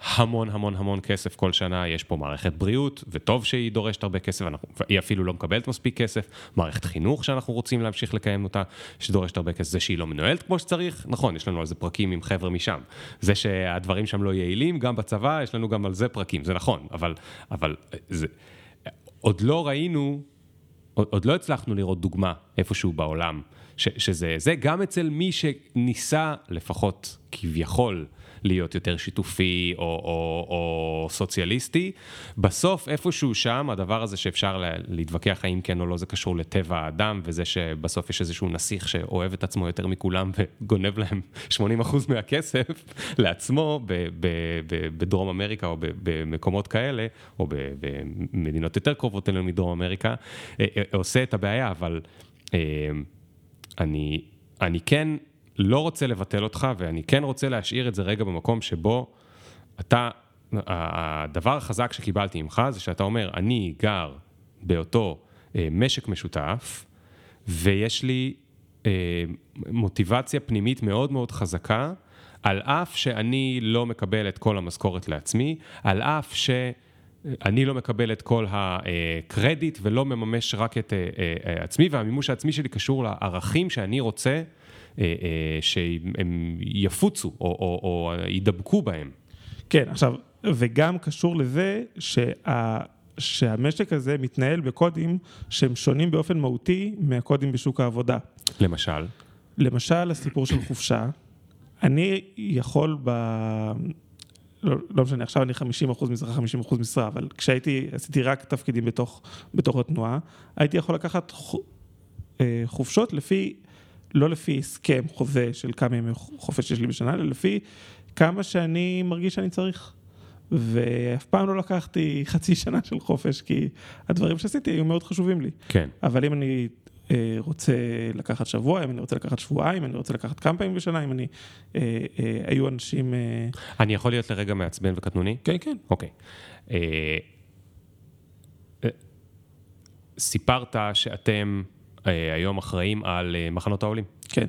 המון המון המון כסף כל שנה, יש פה מערכת בריאות, וטוב שהיא דורשת הרבה כסף, אנחנו, היא אפילו לא מקבלת מספיק כסף, מערכת חינוך שאנחנו רוצים להמשיך לקיים אותה, שדורשת הרבה כסף, זה שהיא לא מנוהלת כמו שצריך, נכון, יש לנו על זה פרקים עם חבר'ה משם. זה שהדברים שם לא יעילים, גם בצבא, יש לנו גם על זה פרקים, זה נכון, אבל, אבל זה, עוד לא ראינו, עוד, עוד לא הצלחנו לראות דוגמה איפשהו בעולם, ש, שזה, זה גם אצל מי שניסה, לפחות כביכול, להיות יותר שיתופי או, או, או סוציאליסטי. בסוף, איפשהו שם, הדבר הזה שאפשר להתווכח האם כן או לא, זה קשור לטבע האדם, וזה שבסוף יש איזשהו נסיך שאוהב את עצמו יותר מכולם וגונב להם 80% מהכסף לעצמו ב, ב, ב, בדרום אמריקה או ב, במקומות כאלה, או במדינות יותר קרובות אלינו מדרום אמריקה, אה, אה, עושה את הבעיה, אבל אני, אני כן לא רוצה לבטל אותך, ואני כן רוצה להשאיר את זה רגע במקום שבו אתה, הדבר החזק שקיבלתי ממך זה שאתה אומר, אני גר באותו אה, משק משותף, ויש לי אה, מוטיבציה פנימית מאוד מאוד חזקה, על אף שאני לא מקבל את כל המשכורת לעצמי, על אף ש... אני לא מקבל את כל הקרדיט ולא מממש רק את אה, אה, עצמי, והמימוש העצמי שלי קשור לערכים שאני רוצה אה, שהם יפוצו או, או, או יידבקו בהם. כן, עכשיו, וגם קשור לזה שה... שהמשק הזה מתנהל בקודים שהם שונים באופן מהותי מהקודים בשוק העבודה. למשל? למשל, הסיפור של חופשה. אני יכול ב... לא, לא משנה, עכשיו אני 50 אחוז משרה, 50 אחוז משרה, אבל כשהייתי, עשיתי רק תפקידים בתוך, בתוך התנועה, הייתי יכול לקחת אה, חופשות לפי לא לפי הסכם, חוזה של כמה ימי חופש יש לי בשנה, אלא לפי כמה שאני מרגיש שאני צריך. ואף פעם לא לקחתי חצי שנה של חופש, כי הדברים שעשיתי היו מאוד חשובים לי. כן. אבל אם אני רוצה לקחת שבוע, אם אני רוצה לקחת שבועיים, אם אני רוצה לקחת כמה פעמים בשנה, אם אני... אה, אה, היו אנשים... אה... אני יכול להיות לרגע מעצבן וקטנוני? כן, כן. אוקיי. אה, אה, סיפרת שאתם... אה, היום אחראים על אה, מחנות העולים. כן.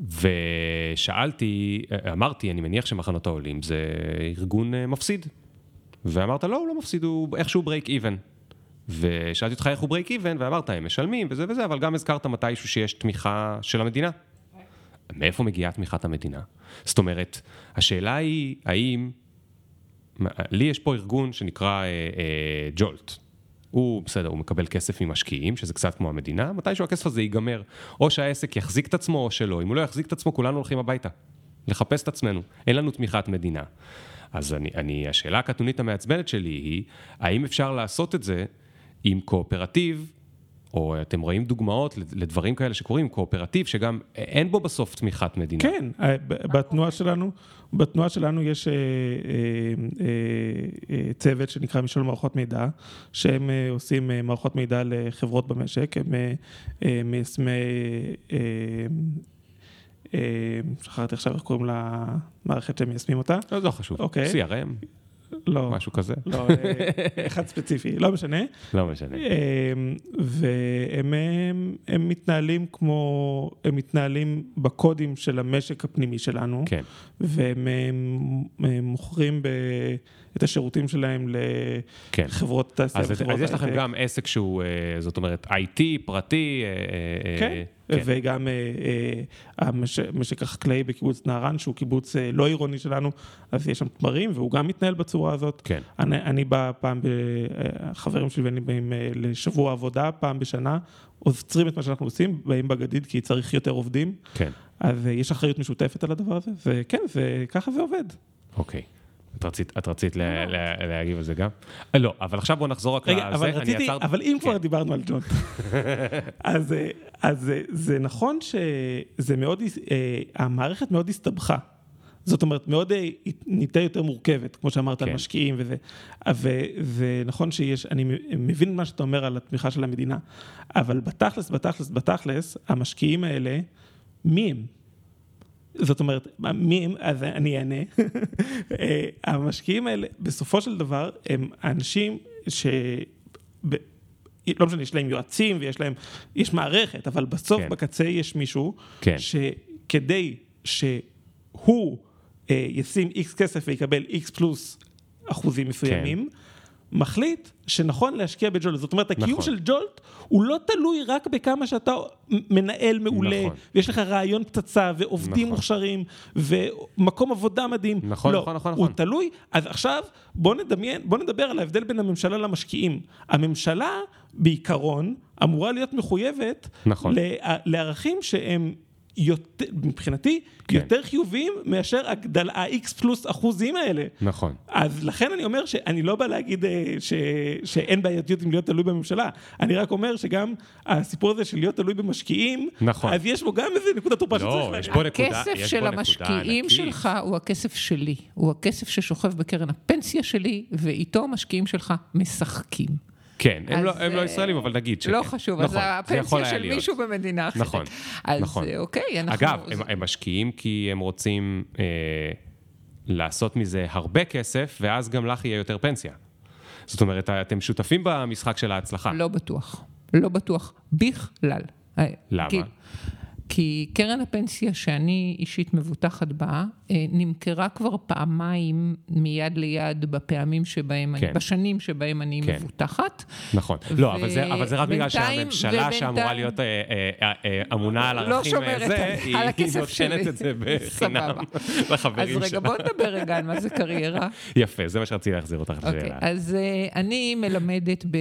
ושאלתי, אה, אמרתי, אני מניח שמחנות העולים זה ארגון מפסיד. ואמרת, לא, הוא לא מפסיד, הוא איכשהו break even. ושאלתי אותך איך הוא break even, ואמרת, הם משלמים וזה וזה, אבל גם הזכרת מתישהו שיש תמיכה של המדינה. מאיפה מגיעה תמיכת המדינה? זאת אומרת, השאלה היא, האם... לי יש פה ארגון שנקרא אה, אה, ג'ולט. הוא בסדר, הוא מקבל כסף ממשקיעים, שזה קצת כמו המדינה, מתישהו הכסף הזה ייגמר. או שהעסק יחזיק את עצמו או שלא. אם הוא לא יחזיק את עצמו, כולנו הולכים הביתה. לחפש את עצמנו. אין לנו תמיכת מדינה. אז אני, אני, השאלה הקטנונית המעצבנת שלי היא, האם אפשר לעשות את זה עם קואופרטיב או אתם רואים דוגמאות לדברים כאלה שקורים, קואופרטיב, שגם אין בו בסוף תמיכת מדינה. כן, אה, בתנועה שלנו, בתנועה שלנו יש אה, אה, צוות שנקרא משול מערכות מידע, שהם עושים מערכות מידע לחברות במשק, הם מיישמי... שכחתי עכשיו איך קוראים למערכת שהם מיישמים אותה. לא, לא חשוב. אוקיי. CRM. לא. משהו כזה? לא, אה, אחד ספציפי, לא משנה. לא משנה. אמ, והם הם, הם מתנהלים כמו, הם מתנהלים בקודים של המשק הפנימי שלנו. כן. והם הם, הם מוכרים ב... את השירותים שלהם כן. לחברות תעשייה. אז, אז יש לכם גם עסק שהוא, אה, זאת אומרת, IT, פרטי. אה, כן. כן. וגם המשק החקלאי בקיבוץ נהרן, שהוא קיבוץ לא עירוני שלנו, אז יש שם תמרים, והוא גם מתנהל בצורה הזאת. כן. אני, אני בא פעם, ב, החברים שלי ואני באים לשבוע עבודה, פעם בשנה, עוצרים את מה שאנחנו עושים, באים בגדיד כי צריך יותר עובדים. כן. אז יש אחריות משותפת על הדבר הזה, וכן, וככה זה עובד. אוקיי. את רצית, את רצית לה, לה, להגיב על זה גם? אה, לא, אבל עכשיו בוא נחזור רק רגע, לזה. אבל רציתי, עצר... אבל אם כן. כבר דיברנו על ג'ון, אז, אז זה נכון שזה מאוד, אה, המערכת מאוד הסתבכה. זאת אומרת, מאוד אה, נהייתה יותר מורכבת, כמו שאמרת, כן. על משקיעים וזה. ונכון שיש, אני מבין מה שאתה אומר על התמיכה של המדינה, אבל בתכלס, בתכלס, בתכלס, המשקיעים האלה, מי הם? זאת אומרת, מי הם, אז אני אענה. אה, המשקיעים האלה, בסופו של דבר, הם אנשים ש... לא משנה, יש להם יועצים ויש להם, יש מערכת, אבל בסוף, כן. בקצה יש מישהו, כן. שכדי שהוא אה, ישים איקס כסף ויקבל איקס פלוס אחוזים מסוימים, מחליט שנכון להשקיע בג'ולט. זאת אומרת, הקיום נכון. של ג'ולט הוא לא תלוי רק בכמה שאתה מנהל מעולה, נכון. ויש לך רעיון פצצה, ועובדים נכון. מוכשרים, ומקום עבודה מדהים. נכון, לא, נכון, נכון, הוא נכון. תלוי, אז עכשיו בוא נדמיין, בוא נדבר על ההבדל בין הממשלה למשקיעים. הממשלה, בעיקרון, אמורה להיות מחויבת נכון. לערכים שהם... יותר, מבחינתי, כן. יותר חיוביים מאשר הגדל, ה-X פלוס אחוזים האלה. נכון. אז לכן אני אומר שאני לא בא להגיד אה, ש, שאין בעייתיות עם להיות תלוי בממשלה, אני רק אומר שגם הסיפור הזה של להיות תלוי במשקיעים, נכון. אז יש בו גם איזה נקודת תורפה לא, שצריך יש להגיד. נקודה- הכסף יש של המשקיעים. שלך הוא הכסף שלי, הוא הכסף ששוכב בקרן הפנסיה שלי, ואיתו המשקיעים שלך משחקים. כן, הם אז, לא- הם לא אה, ישראלים, אבל נגיד שכן. לא חשוב, נכון, אז זה הפנסיה של להיות. מישהו במדינה אחרת. נכון, אז נכון. אה, אוקיי, אנחנו... אגב, הם, הם משקיעים כי הם רוצים אה, לעשות מזה הרבה כסף, ואז גם לך יהיה יותר פנסיה. זאת אומרת, אתם שותפים במשחק של ההצלחה. לא בטוח. לא בטוח בכלל. אה, למה? כי, כי קרן הפנסיה שאני אישית מבוטחת בה, אה, נמכרה כבר פעמיים מיד ליד בפעמים שבהם, כן. אני, בשנים שבהם אני כן. מבוטחת. נכון. לא, אבל זה, אבל זה רק בגלל ובינתיים- שהממשלה ובינתיים- שאמורה להיות אה, אה, אה, אה, אמונה על לא ערכים שומרת זה, על- היא על היא. נותנת את זה בחינם. לחברים אז רגע, שלה. בוא נדבר רגע על מה זה קריירה. יפה, זה מה שרציתי להחזיר אותך אוקיי, לשאלה. אז uh, אני מלמדת ב...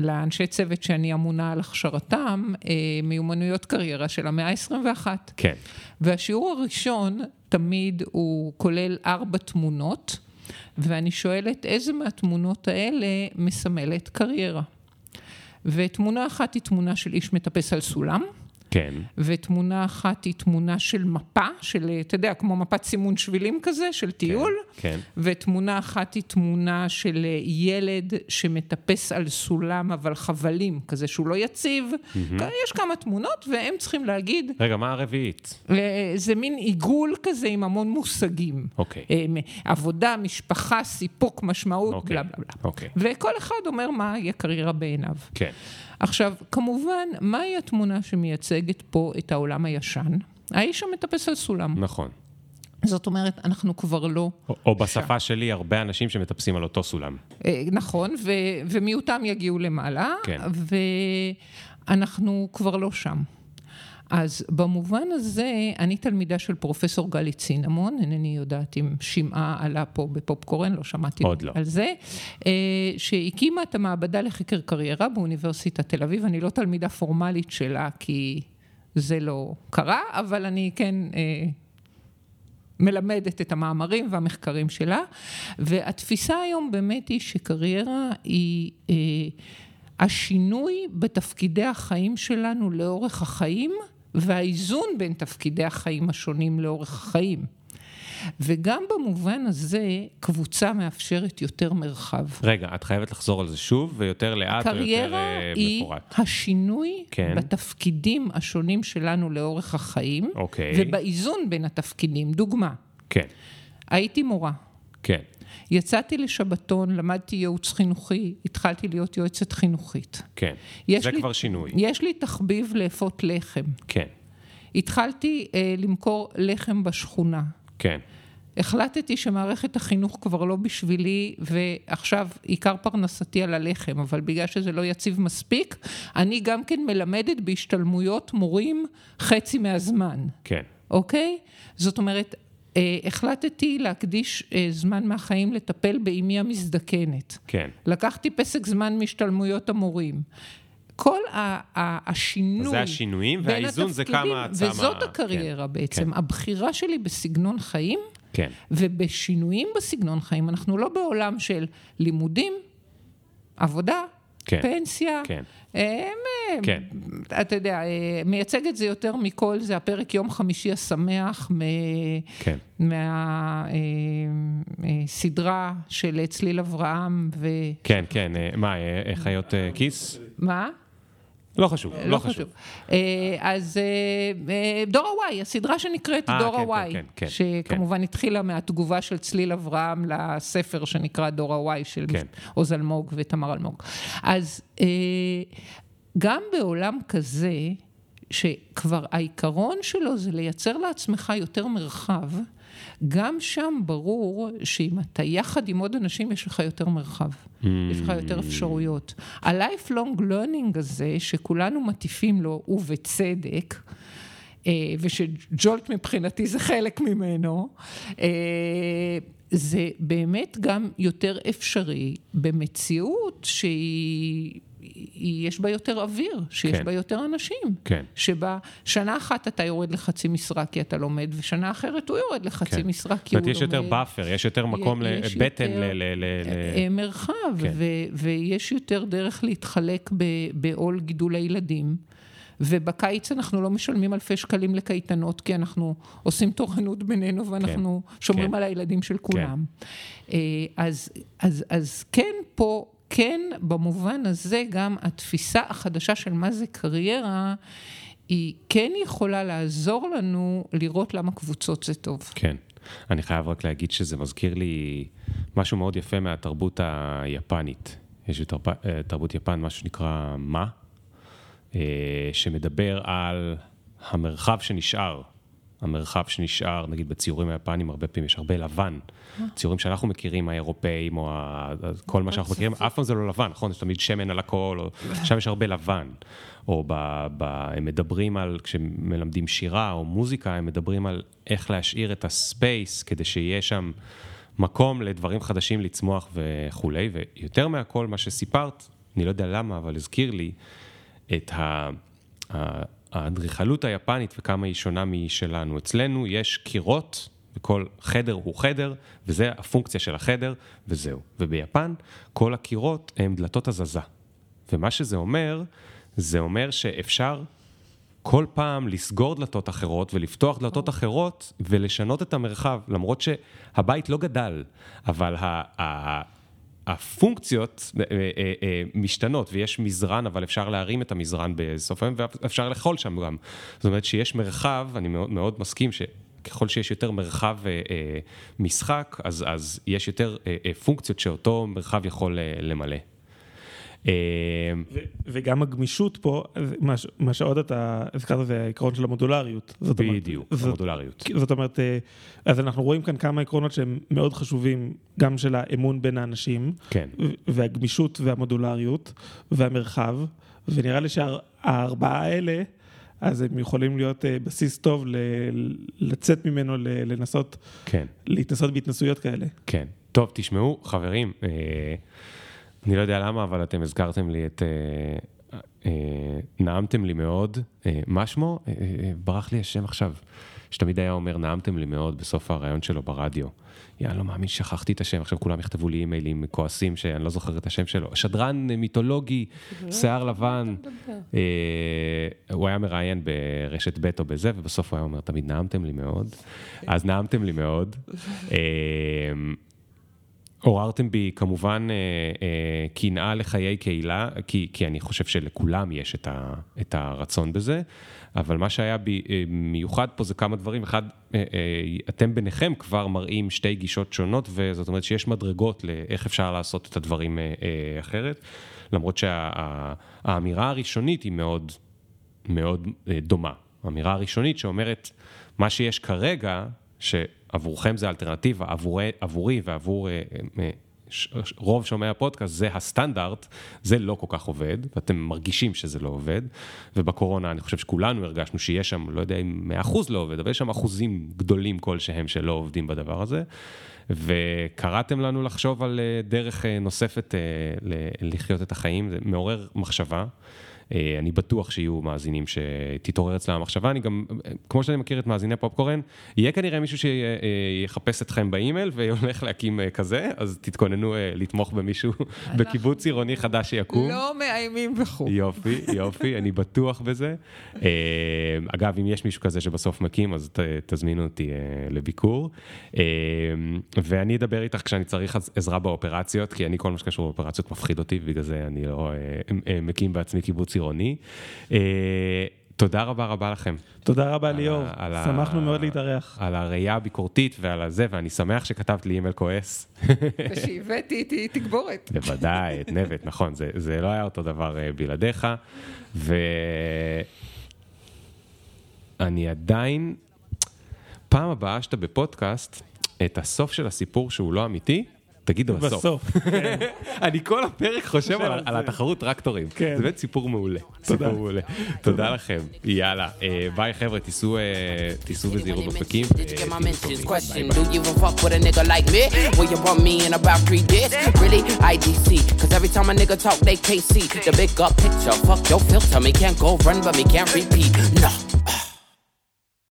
לאנשי צוות שאני אמונה על הכשרתם uh, מיומנויות קריירה של המאה ה-21. כן, והשיעור הראשון תמיד הוא כולל ארבע תמונות, ואני שואלת איזה מהתמונות האלה מסמלת קריירה. ותמונה אחת היא תמונה של איש מטפס על סולם, כן, ותמונה אחת היא תמונה של מפה, של, אתה יודע, כמו מפת סימון שבילים כזה, של טיול. כן. ותמונה אחת היא תמונה של ילד שמטפס על סולם, אבל חבלים, כזה שהוא לא יציב. יש כמה תמונות, והם צריכים להגיד, רגע, מה הרביעית? אה, זה מין עיגול כזה עם המון מושגים. אוקיי. אה, עבודה, משפחה, סיפוק, משמעות, אוקיי, בלה בלה בלה. אוקיי. וכל אחד אומר מה יהיה קריירה בעיניו. כן, עכשיו, כמובן, מהי התמונה שמייצגת פה את העולם הישן? האיש המטפס על סולם. נכון. זאת אומרת, אנחנו כבר לא... או- או בשפה שלי, הרבה אנשים שמטפסים על אותו סולם. אה, נכון, ו- ומיעוטם יגיעו למעלה, כן. ואנחנו כבר לא שם. אז במובן הזה, אני תלמידה של פרופסור גלי צינמון, אינני יודעת אם שמעה עלה פה בפופקורן, לא שמעתי עוד לא. על זה, אה, שהקימה את המעבדה לחקר קריירה באוניברסיטת תל אביב. אני לא תלמידה פורמלית שלה, כי זה לא קרה, אבל אני כן... אה, מלמדת את המאמרים והמחקרים שלה, והתפיסה היום באמת היא שקריירה היא אה, השינוי בתפקידי החיים שלנו לאורך החיים, והאיזון בין תפקידי החיים השונים לאורך החיים. וגם במובן הזה, קבוצה מאפשרת יותר מרחב. רגע, את חייבת לחזור על זה שוב, ויותר לאט או יותר קריירה אה, היא מפורט. השינוי כן. בתפקידים השונים שלנו לאורך החיים, אוקיי. ובאיזון בין התפקידים. דוגמה, כן, הייתי מורה, כן, יצאתי לשבתון, למדתי ייעוץ חינוכי, התחלתי להיות יועצת חינוכית. כן. זה לי- כבר שינוי. יש לי תחביב לאפות לחם. כן, התחלתי אה, למכור לחם בשכונה. כן, החלטתי שמערכת החינוך כבר לא בשבילי, ועכשיו עיקר פרנסתי על הלחם, אבל בגלל שזה לא יציב מספיק, אני גם כן מלמדת בהשתלמויות מורים חצי מהזמן, כן. אוקיי? זאת אומרת, החלטתי להקדיש אה, זמן מהחיים לטפל באמי המזדקנת. כן. לקחתי פסק זמן מהשתלמויות המורים. כל ה- ה- השינוי... זה השינויים, והאיזון זה כמה וזאת הקריירה כן, בעצם. כן. הבחירה שלי בסגנון חיים, כן, ובשינויים בסגנון חיים. אנחנו לא בעולם של לימודים, עבודה, כן. פנסיה. כן. הם, אה, כן. אתה יודע, אה, מייצג את זה יותר מכל, זה הפרק יום חמישי השמח מ... כן. מהסדרה של צליל אברהם ו... כן, כן. אה, מה, אה, אה, חיות אה, כיס? מה? לא חשוב, לא חשוב. אה, אז אה, אה, דור הוואי, הסדרה שנקראת דור כן, הוואי, כן, כן, שכמובן התחילה מהתגובה של צליל אברהם לספר שנקרא דור הוואי של כן. עוז אלמוג ותמר אלמוג. אז גם בעולם כזה, שכבר העיקרון שלו זה לייצר לעצמך יותר מרחב, גם שם ברור שאם אתה יחד עם עוד אנשים, יש לך יותר מרחב. יש לך יותר אפשרויות. ה-lifelong learning הזה, שכולנו מטיפים לו, ובצדק, אה, ושג'ולט מבחינתי זה חלק ממנו, אה, זה באמת גם יותר אפשרי במציאות שהיא... יש בה יותר אוויר, שיש כן. בה יותר אנשים. כן. שבה שנה אחת אתה יורד לחצי משרה כי אתה לומד, ושנה אחרת הוא יורד לחצי כן. משרה כי זאת הוא אומרת, לומד. יש יותר buffer, יש יותר מקום יש לבטן יותר, ל... ל- ל- ל- אה, מרחב, כן. ו- ויש יותר דרך להתחלק בעול גידול הילדים. ובקיץ אנחנו לא משלמים אלפי שקלים לקייטנות, כי אנחנו עושים תורנות בינינו ואנחנו שומרים כן. על הילדים של כולם. אה, אז, אז, אז כן, פה, כן, במובן הזה, גם התפיסה החדשה של מה זה קריירה, היא כן יכולה לעזור לנו לראות למה קבוצות זה טוב. כן. אני חייב רק להגיד שזה מזכיר לי משהו מאוד יפה מהתרבות היפנית. יש בתרבות יפן משהו שנקרא מה, אה, שמדבר על המרחב שנשאר. המרחב שנשאר, נגיד בציורים היפנים, הרבה פעמים יש הרבה לבן. ציורים שאנחנו מכירים, האירופאים, או ה- כל מה שאנחנו מכירים, אף פעם זה לא לבן, נכון? יש תמיד שמן על הכל, או שם יש הרבה לבן. או ב, ב, הם מדברים על, כשמלמדים שירה או מוזיקה, הם מדברים על איך להשאיר את הספייס כדי שיהיה שם מקום לדברים חדשים לצמוח וכולי, ויותר מהכל, מה שסיפרת, אני לא יודע למה, אבל הזכיר לי את ה... האדריכלות היפנית וכמה היא שונה משלנו. אצלנו יש קירות, וכל חדר הוא חדר, וזה הפונקציה של החדר, וזהו. וביפן, כל הקירות הם דלתות הזזה. ומה שזה אומר, זה אומר שאפשר כל פעם לסגור דלתות אחרות ולפתוח דלתות אחרות ולשנות את המרחב, למרות שהבית לא גדל, אבל הפונקציות אה, אה, אה, משתנות, ויש מזרן, אבל אפשר להרים את המזרן בסוף היום, ואפשר לאכול שם גם. זאת אומרת שיש מרחב, אני מאוד, מאוד מסכים ש... ככל שיש יותר מרחב משחק, אז, אז יש יותר פונקציות שאותו מרחב יכול למלא. אה, וגם הגמישות פה, מה מה שעוד אתה הזכרת זה העקרון של המודולריות. בדיוק, זאת- המודולריות. זאת אומרת, אה, אז אנחנו רואים כאן כמה עקרונות שהם מאוד חשובים, גם של האמון בין האנשים, כן. והגמישות והמודולריות והמרחב, ונראה לי שהארבעה האלה, אז הם יכולים להיות אה, בסיס טוב ל- לצאת ממנו, ל- לנסות, כן. להתנסות בהתנסויות כאלה. כן. טוב, תשמעו, חברים, אה, אני לא יודע למה, אבל אתם הזכרתם לי את... אה, אה, נעמתם לי מאוד. אה, מה שמו? אה, אה, ברח לי השם עכשיו. שתמיד היה אומר, נעמתם לי מאוד בסוף הראיון שלו ברדיו. יא, לא מאמין, שכחתי את השם, עכשיו כולם יכתבו לי אימיילים כועסים שאני לא זוכר את השם שלו. שדרן אה, מיתולוגי, שיער לבן. אה, הוא היה מראיין ברשת ב' או בזה, ובסוף הוא היה אומר, תמיד נעמתם לי מאוד. אז נעמתם לי מאוד. עוררתם בי כמובן אה, אה, קנאה לחיי קהילה, כי, כי אני חושב שלכולם יש את, ה, את הרצון בזה, אבל מה שהיה בי אה, מיוחד פה זה כמה דברים. אחד, אתם ביניכם כבר מראים שתי גישות שונות, וזאת אומרת שיש מדרגות לאיך אפשר לעשות את הדברים אחרת, למרות שהאמירה הראשונית היא מאוד, מאוד דומה. האמירה הראשונית שאומרת, מה שיש כרגע, שעבורכם זה אלטרנטיבה, עבורי, עבורי ועבור אה, אה, ש- רוב שומעי הפודקאסט, זה הסטנדרט, זה לא כל כך עובד, ואתם מרגישים שזה לא עובד, ובקורונה אני חושב שכולנו הרגשנו שיש שם, לא יודע אם 100% לא עובד, אבל יש שם אחוזים גדולים כלשהם שלא עובדים בדבר הזה, וקראתם לנו לחשוב על אה, דרך אה, נוספת אה, לחיות את החיים, זה מעורר מחשבה. אה, אני בטוח שיהיו מאזינים שתתעורר אצלם המחשבה. אני גם, אה, כמו שאני מכיר את מאזיני פופקורן, יהיה כנראה מישהו שיחפש אתכם באימייל והולך להקים אה, כזה, אז תתכוננו אה, לתמוך במישהו בקיבוץ עירוני חדש שיקום. לא מאיימים וכו'. יופי, יופי, אני בטוח בזה. אה, אגב, אם יש מישהו כזה שבסוף מקים, אז ת, תזמינו אותי אה, לביקור. אה, ואני אדבר איתך כשאני צריך עז- עזרה באופרציות, כי אני, כל מה שקשור באופרציות מפחיד אותי, ובגלל זה אני לא אה, אה, מקים בעצמי קיבוץ עירוני. רוני. אה, תודה רבה רבה לכם. תודה רבה ליאור, שמחנו מאוד להתארח. על הראייה הביקורתית ועל הזה, ואני שמח שכתבת לי אימייל כועס. ושהבאתי איתי תגבורת. בוודאי, את נבט, נכון, זה, זה לא היה אותו דבר אה, בלעדיך, ואני עדיין, פעם הבאה שאתה בפודקאסט, את הסוף של הסיפור שהוא לא אמיתי, תגידו בסוף. בסוף. כן. אני כל הפרק חושב על, על. התחרות טרקטורים. כן. זה באמת סיפור מעולה. תודה. סיפור מעולה. תודה לכם. יאללה, אה, ביי חבר'ה, תיסעו אה, תיסעו בזהירות nigga talk, they can't see the big up picture. Fuck your filter, me can't go run, but me can't repeat. No.